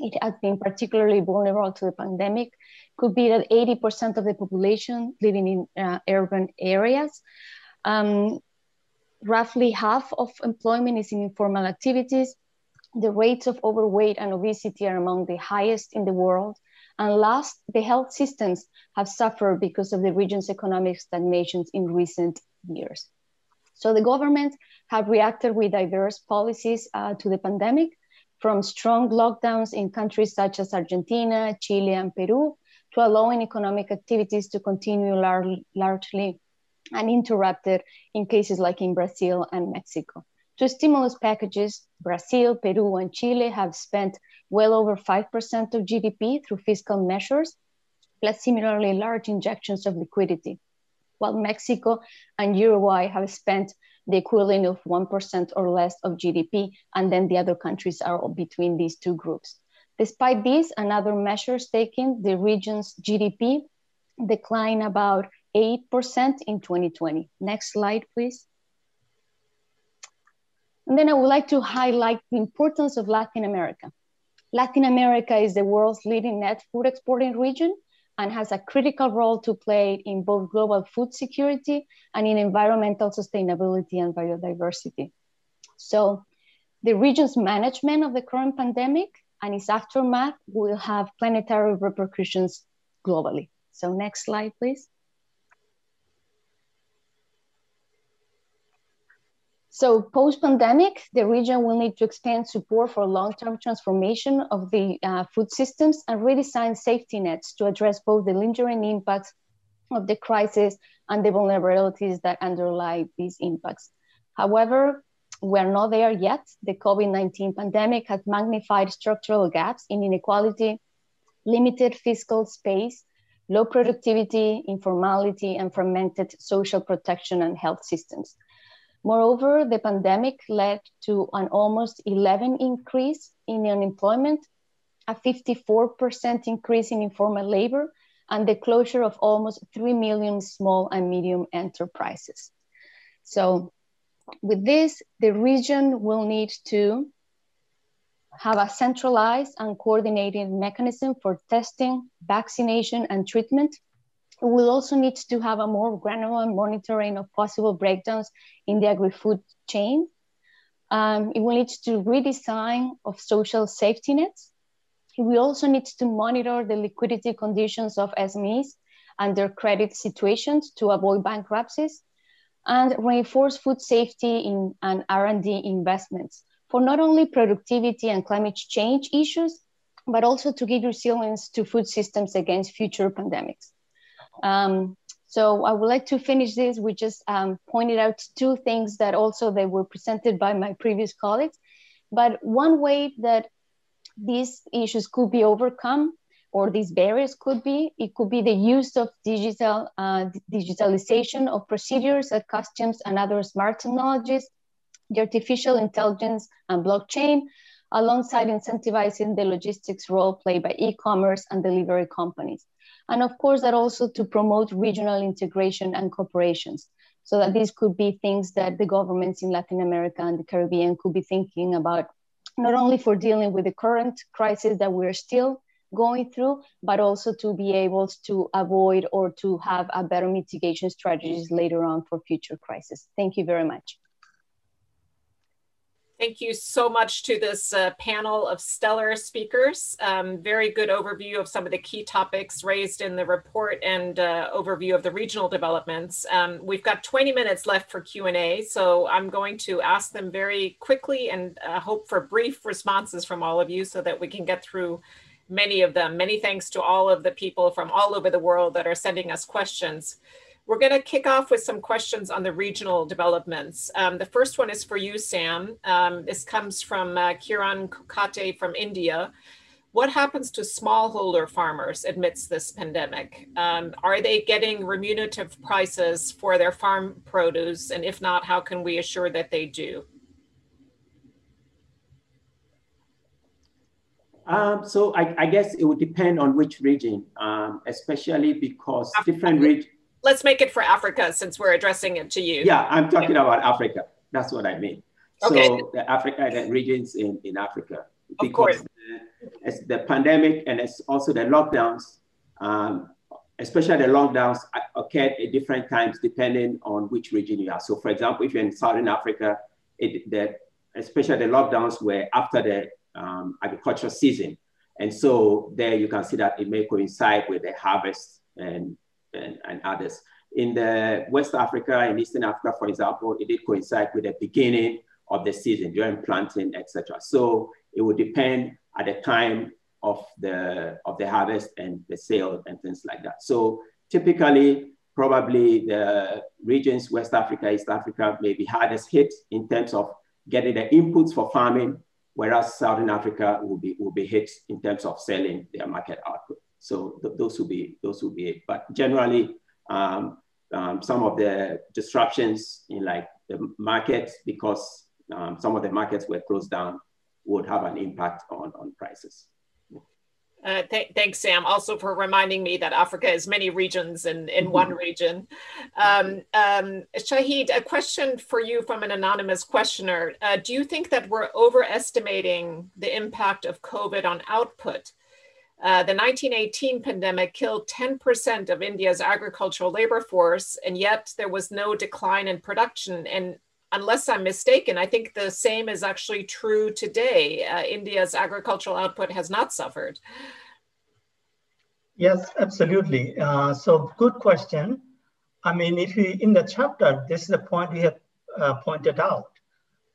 it has been particularly vulnerable to the pandemic could be that 80% of the population living in uh, urban areas. Um, roughly half of employment is in informal activities. The rates of overweight and obesity are among the highest in the world. And last, the health systems have suffered because of the region's economic stagnations in recent years. So the government have reacted with diverse policies uh, to the pandemic, from strong lockdowns in countries such as Argentina, Chile, and Peru, to allowing economic activities to continue lar largely uninterrupted in cases like in Brazil and Mexico. To stimulus packages, Brazil, Peru, and Chile have spent well over 5% of GDP through fiscal measures, plus similarly large injections of liquidity, while Mexico and Uruguay have spent the equivalent of 1% or less of GDP, and then the other countries are between these two groups. Despite these and other measures taken, the region's GDP declined about 8% in 2020. Next slide, please. And then I would like to highlight the importance of Latin America. Latin America is the world's leading net food exporting region and has a critical role to play in both global food security and in environmental sustainability and biodiversity. So the region's management of the current pandemic and its aftermath will have planetary repercussions globally. So next slide, please. So post-pandemic, the region will need to expand support for long-term transformation of the uh, food systems and redesign safety nets to address both the lingering impacts of the crisis and the vulnerabilities that underlie these impacts. However, we're not there yet. The COVID-19 pandemic has magnified structural gaps in inequality, limited fiscal space, low productivity, informality, and fragmented social protection and health systems. Moreover, the pandemic led to an almost 11 increase in unemployment, a 54% increase in informal labor, and the closure of almost 3 million small and medium enterprises. So with this, the region will need to have a centralized and coordinated mechanism for testing, vaccination, and treatment. It will also need to have a more granular monitoring of possible breakdowns in the agri-food chain. Um, it will need to redesign of social safety nets. We also need to monitor the liquidity conditions of SMEs and their credit situations to avoid bankruptcies and reinforce food safety in, and R&D investments for not only productivity and climate change issues, but also to give resilience to food systems against future pandemics. Um, so I would like to finish this. We just um, pointed out two things that also they were presented by my previous colleagues. But one way that these issues could be overcome or these barriers could be, it could be the use of digital uh, digitalization of procedures at customs and other smart technologies, the artificial intelligence and blockchain, alongside incentivizing the logistics role played by e-commerce and delivery companies. And of course, that also to promote regional integration and cooperations. So that these could be things that the governments in Latin America and the Caribbean could be thinking about, not only for dealing with the current crisis that we're still going through, but also to be able to avoid or to have a better mitigation strategies later on for future crises. Thank you very much. Thank you so much to this uh, panel of stellar speakers. Um, very good overview of some of the key topics raised in the report and uh, overview of the regional developments. Um, we've got 20 minutes left for Q&A, so I'm going to ask them very quickly and uh, hope for brief responses from all of you so that we can get through many of them. Many thanks to all of the people from all over the world that are sending us questions. We're going to kick off with some questions on the regional developments. Um, the first one is for you, Sam. Um, this comes from uh, Kiran Kukate from India. What happens to smallholder farmers amidst this pandemic? Um, are they getting remunerative prices for their farm produce? And if not, how can we assure that they do? Um, so I, I, guess it would depend on which region, um, especially because different regions. Let's make it for Africa since we're addressing it to you. Yeah, I'm talking yeah. about Africa. That's what I mean. Okay. So the Africa, the regions in, in Africa. Of course. The, the pandemic and it's also the lockdowns, um, especially the lockdowns occurred at different times depending on which region you are. So for example, if you're in Southern Africa, it, the, especially the lockdowns were after the um, agricultural season. And so there you can see that it may coincide with the harvest and, and, and others. In the West Africa and Eastern Africa, for example, it did coincide with the beginning of the season during planting, etc. So it would depend at the time of the of the harvest and the sale and things like that. So typically, probably the regions West Africa, East Africa may be hardest hit in terms of getting the inputs for farming whereas Southern Africa will be, will be hit in terms of selling their market output. So th those will be those will be it. But generally, um, um, some of the disruptions in like the markets, because um, some of the markets were closed down, would have an impact on, on prices. Uh, th thanks, Sam, also for reminding me that Africa is many regions in, in mm -hmm. one region. Um, um, Shahid, a question for you from an anonymous questioner. Uh, do you think that we're overestimating the impact of COVID on output? Uh, the 1918 pandemic killed 10% of India's agricultural labor force, and yet there was no decline in production. And unless I'm mistaken, I think the same is actually true today. Uh, India's agricultural output has not suffered. Yes, absolutely. Uh, so good question. I mean, if we, in the chapter, this is the point we have uh, pointed out.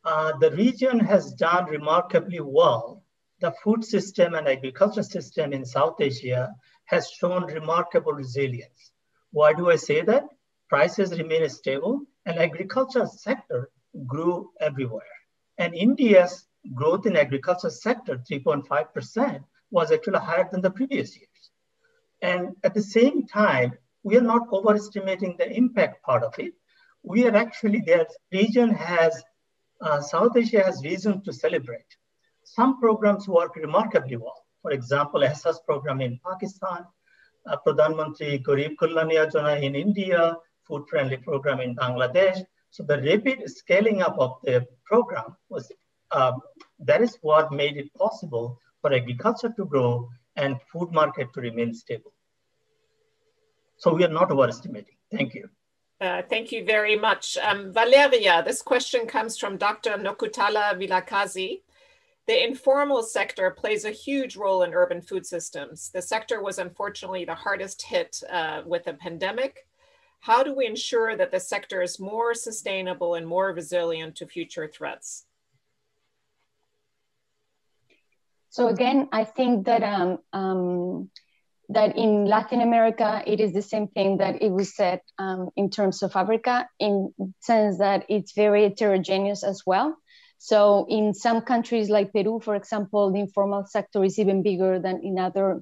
Uh, the region has done remarkably well. The food system and agriculture system in South Asia has shown remarkable resilience. Why do I say that? Prices remain stable and agriculture sector grew everywhere. And India's growth in agriculture sector, 3.5%, was actually higher than the previous years. And at the same time, we are not overestimating the impact part of it. We are actually, their region has, uh, South Asia has reason to celebrate. Some programs work remarkably well. For example, Ehsaas program in Pakistan, uh, Pradhan Mantri Garib in India, food friendly program in Bangladesh. So the rapid scaling up of the program was, uh, that is what made it possible for agriculture to grow and food market to remain stable. So we are not overestimating. Thank you. Uh, thank you very much. Um, Valeria, this question comes from Dr. Nokuthala Vilakazi. The informal sector plays a huge role in urban food systems. The sector was unfortunately the hardest hit uh, with the pandemic. How do we ensure that the sector is more sustainable and more resilient to future threats? So again, I think that um, um, that in Latin America, it is the same thing that it was said um, in terms of Africa, in sense that it's very heterogeneous as well. So in some countries like Peru, for example, the informal sector is even bigger than in other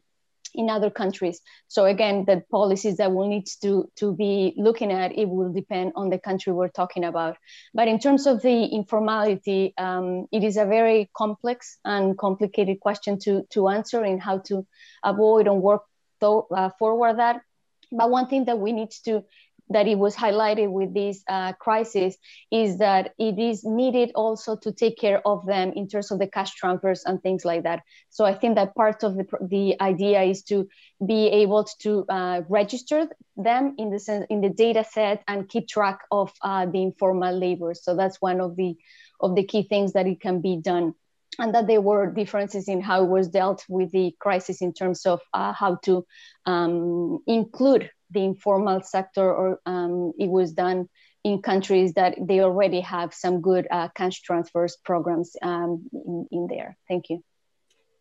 in other countries. So again, the policies that we'll need to, to be looking at, it will depend on the country we're talking about. But in terms of the informality, um, it is a very complex and complicated question to, to answer and how to avoid and work uh, forward that. But one thing that we need to that it was highlighted with this uh, crisis is that it is needed also to take care of them in terms of the cash transfers and things like that. So I think that part of the, the idea is to be able to uh, register them in the sense in the data set and keep track of uh, the informal labor. So that's one of the of the key things that it can be done and that there were differences in how it was dealt with the crisis in terms of uh, how to um, include the informal sector or um, it was done in countries that they already have some good uh, cash transfers programs um, in, in, there. Thank you.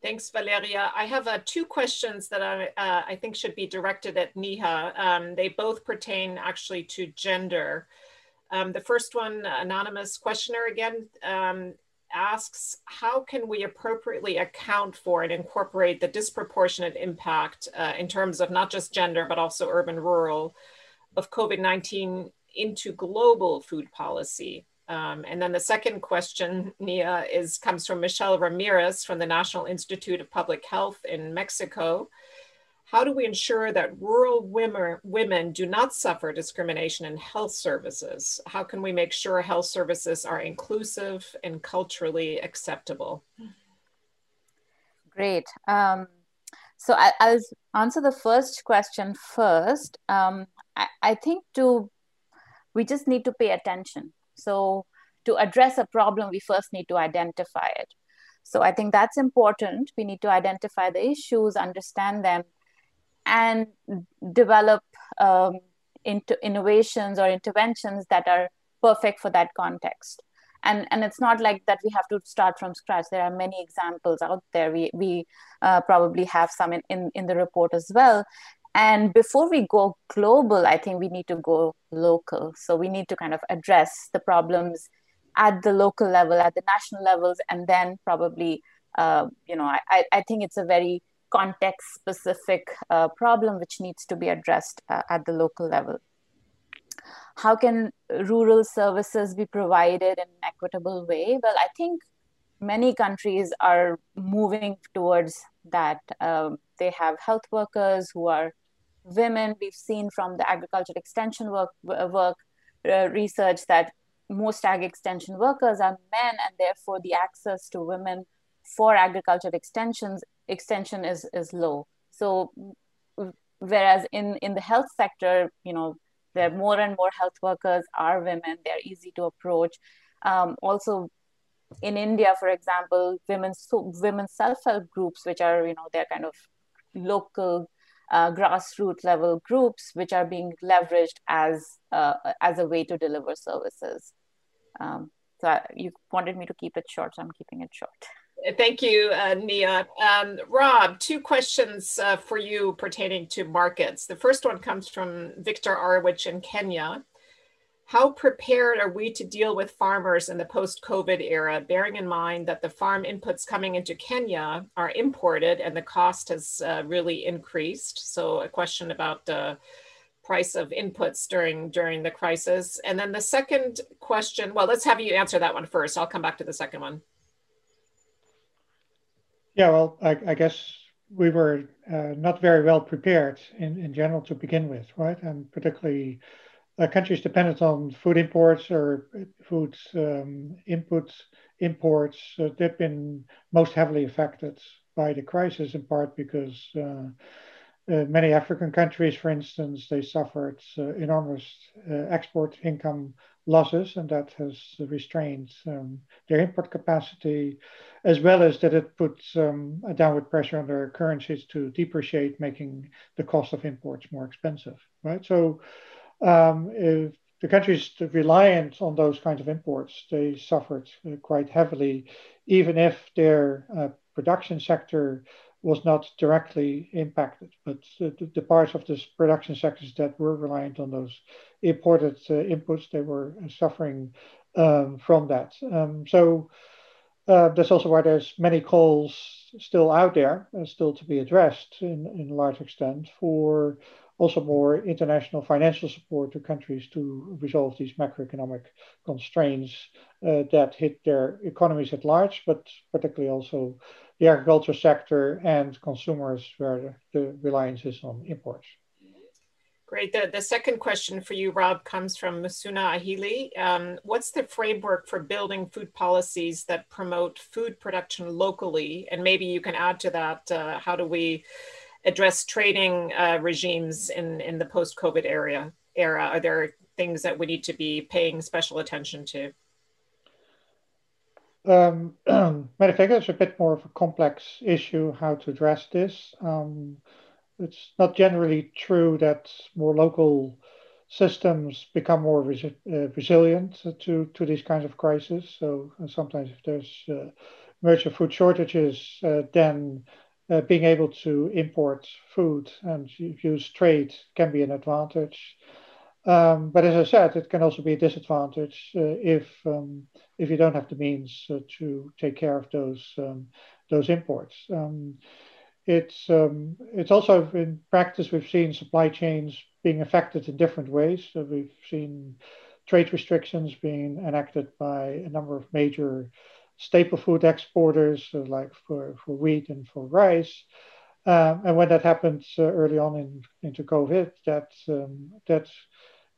Thanks, Valeria. I have uh, two questions that I, uh, I think should be directed at Neha. Um, they both pertain actually to gender. Um, the first one, anonymous questioner again, um, asks, how can we appropriately account for and incorporate the disproportionate impact uh, in terms of not just gender, but also urban rural of COVID-19 into global food policy? Um, and then the second question, Neha, is comes from Michelle Ramirez from the National Institute of Public Health in Mexico how do we ensure that rural women, women do not suffer discrimination in health services? How can we make sure health services are inclusive and culturally acceptable? Great. Um, so I, will answer the first question first. Um, I, I think to we just need to pay attention. So to address a problem, we first need to identify it. So I think that's important. We need to identify the issues, understand them, and develop um, into innovations or interventions that are perfect for that context. And and it's not like that we have to start from scratch. There are many examples out there. We we uh, probably have some in, in in the report as well. And before we go global i think we need to go local. So we need to kind of address the problems at the local level at the national levels and then probably uh, you know I, I think it's a very context specific uh, problem which needs to be addressed uh, at the local level. How can rural services be provided in an equitable way? Well, I think many countries are moving towards that. Um, they have health workers who are women. We've seen from the agriculture extension work, work uh, research that most ag extension workers are men, and therefore the access to women for agriculture extensions extension is is low. So whereas in in the health sector you know there are more and more health workers are women they're easy to approach. Um, also in india for example women's so women's self-help groups which are you know they're kind of local uh, grassroots level groups which are being leveraged as uh, as a way to deliver services. Um, so I, you wanted me to keep it short so i'm keeping it short Thank you, uh, Neha. Um, Rob, two questions uh, for you pertaining to markets. The first one comes from Victor Arwich in Kenya. how prepared are we to deal with farmers in the post-COVID era, bearing in mind that the farm inputs coming into Kenya are imported and the cost has uh, really increased? So a question about the price of inputs during during the crisis. And then the second question, well, let's have you answer that one first. I'll come back to the second one. Yeah, well, I, I guess we were uh, not very well prepared in, in general to begin with, right? And particularly uh, countries dependent on food imports or food um, input imports, uh, they've been most heavily affected by the crisis in part because uh, uh many African countries, for instance, they suffered uh, enormous export income losses, and that has restrained um, their import capacity, as well as that it puts um, a downward pressure on their currencies to depreciate, making the cost of imports more expensive, right? So um, if the countries reliant on those kinds of imports, they suffered uh, quite heavily, even if their uh, production sector was not directly impacted. But the, the, parts of this production sectors that were reliant on those imported uh, inputs, they were suffering um, from that. Um, so uh, that's also why there's many calls still out there, uh, still to be addressed in, in large extent for also more international financial support to countries to resolve these macroeconomic constraints uh, that hit their economies at large, but particularly also the agriculture sector and consumers where the reliance is on imports. Great. The, the second question for you, Rob, comes from Musuna Ahili. Um, what's the framework for building food policies that promote food production locally? And maybe you can add to that, uh, how do we address trading uh, regimes in, in the post-COVID era, era? Are there things that we need to be paying special attention to? Um, matter of fact, it's a bit more of a complex issue how to address this. Um, it's not generally true that more local systems become more resi uh, resilient to, to these kinds of crises. So sometimes if there's uh, major food shortages, uh, then uh, being able to import food and use trade can be an advantage. Um, but as I said, it can also be a disadvantage uh, if um, if you don't have the means to take care of those um, those imports. Um, it's um, it's also in practice we've seen supply chains being affected in different ways. So we've seen trade restrictions being enacted by a number of major staple food exporters, uh, like for, for wheat and for rice. Um, and when that happened uh, early on in, into COVID, that um, that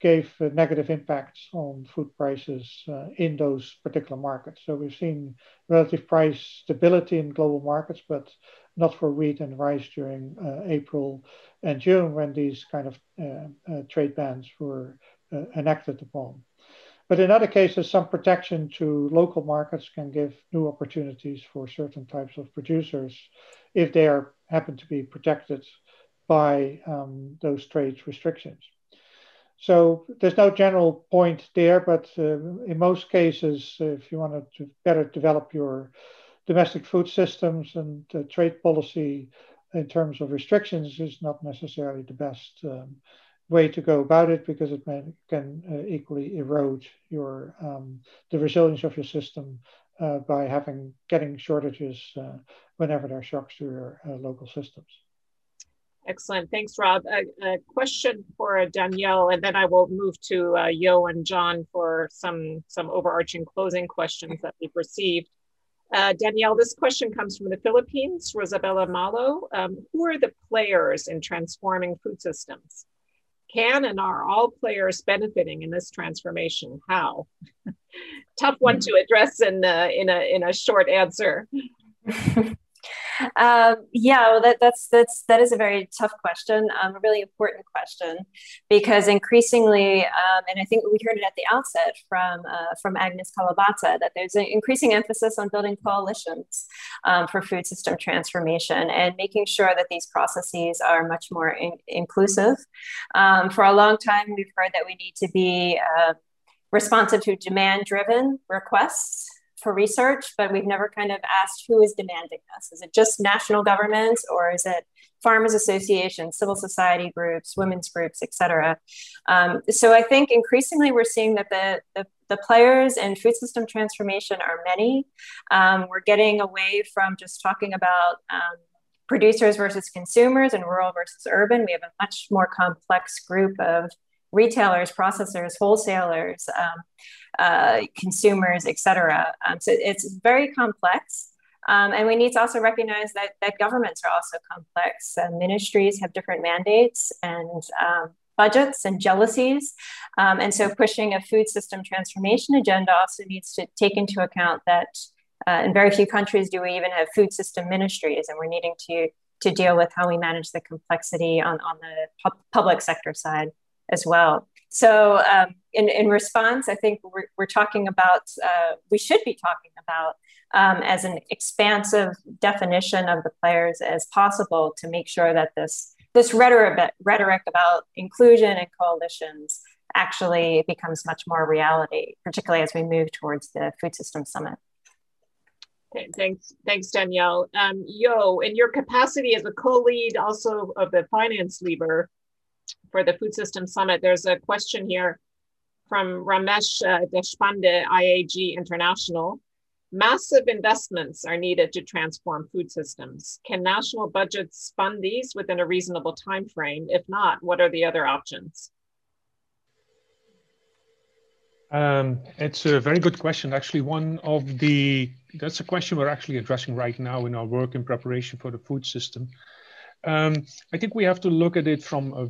gave negative impacts on food prices uh, in those particular markets. So we've seen relative price stability in global markets, but not for wheat and rice during uh, April and June when these kind of uh, trade bans were enacted upon. But in other cases, some protection to local markets can give new opportunities for certain types of producers if they are happen to be protected by um, those trade restrictions. So there's no general point there, but uh, in most cases, if you want to better develop your domestic food systems and uh, trade policy in terms of restrictions is not necessarily the best um, way to go about it because it may, can uh, equally erode your um, the resilience of your system uh, by having getting shortages uh, whenever there are shocks to your uh, local systems. Excellent. Thanks, Rob. A, a, question for Danielle, and then I will move to uh, Jo and John for some, some overarching closing questions that we've received. Uh, Danielle, this question comes from the Philippines, Rosabella Malo. Um, who are the players in transforming food systems? can and are all players benefiting in this transformation? How? Tough one to address in, uh, in, a, in a short answer. Um, yeah, well, that, that's that's that is a very tough question, um, a really important question, because increasingly, um, and I think we heard it at the outset from uh, from Agnes Kalibata, that there's an increasing emphasis on building coalitions um, for food system transformation and making sure that these processes are much more in- inclusive. Um, for a long time, we've heard that we need to be uh, responsive to demand-driven requests for research, but we've never kind of asked who is demanding this. Is it just national governments or is it farmers associations, civil society groups, women's groups, et cetera? Um, so I think increasingly we're seeing that the, the, the players in food system transformation are many. Um, we're getting away from just talking about um, producers versus consumers and rural versus urban. We have a much more complex group of retailers, processors, wholesalers, um, uh, consumers, et cetera. Um, so it's very complex. Um, and we need to also recognize that, that governments are also complex. Uh, ministries have different mandates and um, budgets and jealousies. Um, and so pushing a food system transformation agenda also needs to take into account that uh, in very few countries do we even have food system ministries, and we're needing to, to deal with how we manage the complexity on, on the pu- public sector side as well. So, um, in, in response, I think we're, we're talking about, uh, we should be talking about um, as an expansive definition of the players as possible to make sure that this, this rhetoric, rhetoric about inclusion and coalitions actually becomes much more reality, particularly as we move towards the Food System Summit. Okay, thanks, thanks Danielle. Um, Jo, in your capacity as a co-lead also of the finance lever, for the Food System Summit. There's a question here from Ramesh uh, Deshpande, IAG International. Massive investments are needed to transform food systems. Can national budgets fund these within a reasonable time frame? If not, what are the other options? Um, it's a very good question. Actually, one of the that's a question we're actually addressing right now in our work in preparation for the food system. Um, I think we have to look at it from, a,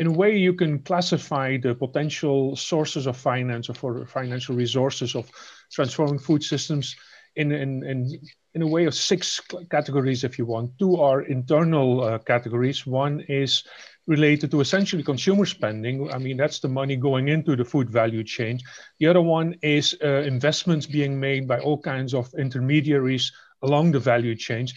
in a way, you can classify the potential sources of finance or for financial resources of transforming food systems in, in, in, in a way of six categories, if you want. Two are internal uh, categories. One is related to essentially consumer spending. I mean, that's the money going into the food value chain. The other one is uh, investments being made by all kinds of intermediaries along the value chain.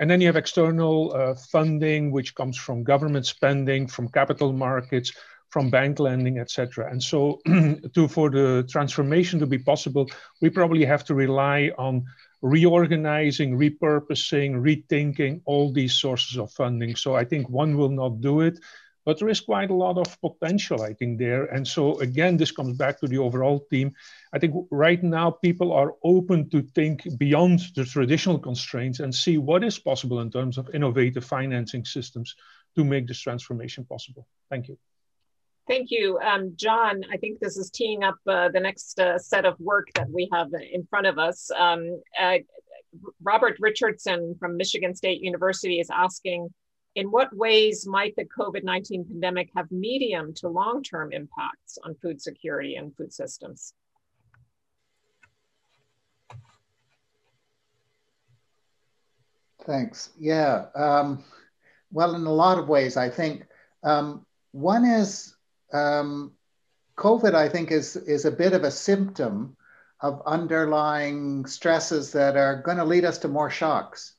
And then you have external uh, funding, which comes from government spending, from capital markets, from bank lending, etc. And so, to for the transformation to be possible, we probably have to rely on reorganizing, repurposing, rethinking all these sources of funding. So I think one will not do it, but there is quite a lot of potential, I think, there. And so again, this comes back to the overall theme. I think right now people are open to think beyond the traditional constraints and see what is possible in terms of innovative financing systems to make this transformation possible. Thank you. Thank you. Um, John, I think this is teeing up uh, the next uh, set of work that we have in front of us. Um, uh, Robert Richardson from Michigan State University is asking, in what ways might the COVID-19 pandemic have medium to long-term impacts on food security and food systems? Thanks. Yeah. Um, well, in a lot of ways, I think um, one is um, COVID. I think is is a bit of a symptom of underlying stresses that are going to lead us to more shocks,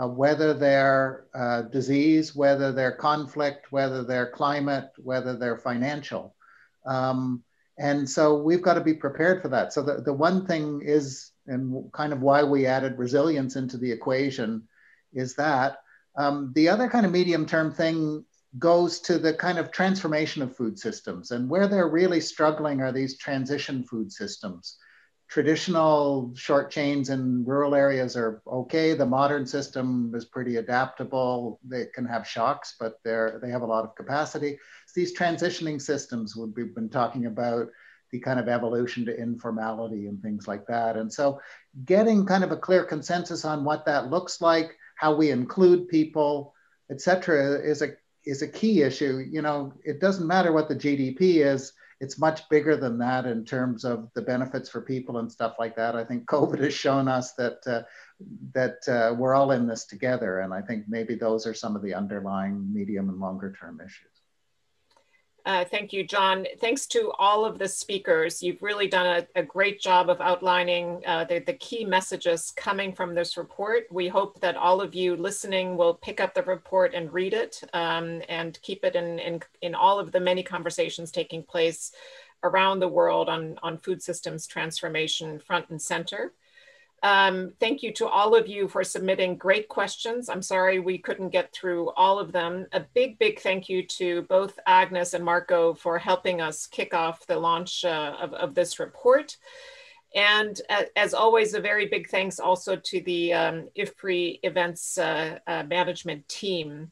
uh, whether they're uh, disease, whether they're conflict, whether they're climate, whether they're financial. Um, and so we've got to be prepared for that. So the, the one thing is, and kind of why we added resilience into the equation is that. Um, the other kind of medium term thing goes to the kind of transformation of food systems. And where they're really struggling are these transition food systems. Traditional short chains in rural areas are okay. The modern system is pretty adaptable. They can have shocks, but they're, they have a lot of capacity. It's these transitioning systems we've been talking about the kind of evolution to informality and things like that. And so getting kind of a clear consensus on what that looks like, how we include people, et cetera, is a is a key issue. You know, it doesn't matter what the GDP is; it's much bigger than that in terms of the benefits for people and stuff like that. I think COVID has shown us that uh, that uh, we're all in this together, and I think maybe those are some of the underlying medium and longer term issues. Uh, thank you, John. Thanks to all of the speakers. You've really done a, a great job of outlining uh, the, the, key messages coming from this report. We hope that all of you listening will pick up the report and read it um, and keep it in, in, in all of the many conversations taking place around the world on, on food systems transformation front and center. Um, thank you to all of you for submitting great questions. I'm sorry we couldn't get through all of them. A big, big thank you to both Agnes and Marco for helping us kick off the launch uh, of, of, this report. And uh, as always, a very big thanks also to the um, IFPRI events uh, uh, management team.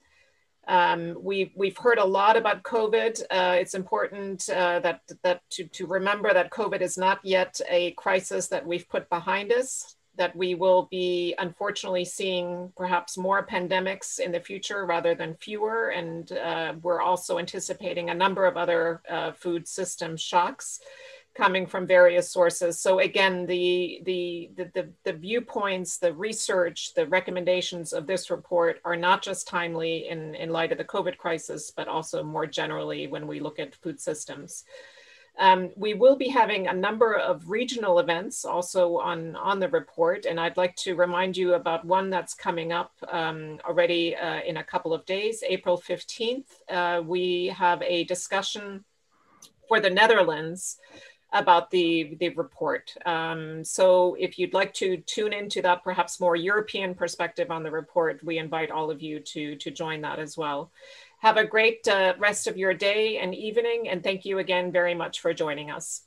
Um, we've, we've heard a lot about COVID. Uh, it's important uh, that, that to, to remember that COVID is not yet a crisis that we've put behind us, that we will be unfortunately seeing perhaps more pandemics in the future rather than fewer. And uh, we're also anticipating a number of other uh, food system shocks coming from various sources. So again, the, the, the, the, the viewpoints, the research, the recommendations of this report are not just timely in, in light of the COVID crisis, but also more generally when we look at food systems. Um, we will be having a number of regional events also on, on the report, and I'd like to remind you about one that's coming up um, already uh, in a couple of days, April 15th. Uh, we have a discussion for the Netherlands about the, the report. Um, so if you'd like to tune into that perhaps more European perspective on the report, we invite all of you to, to join that as well. Have a great uh, rest of your day and evening, and thank you again very much for joining us.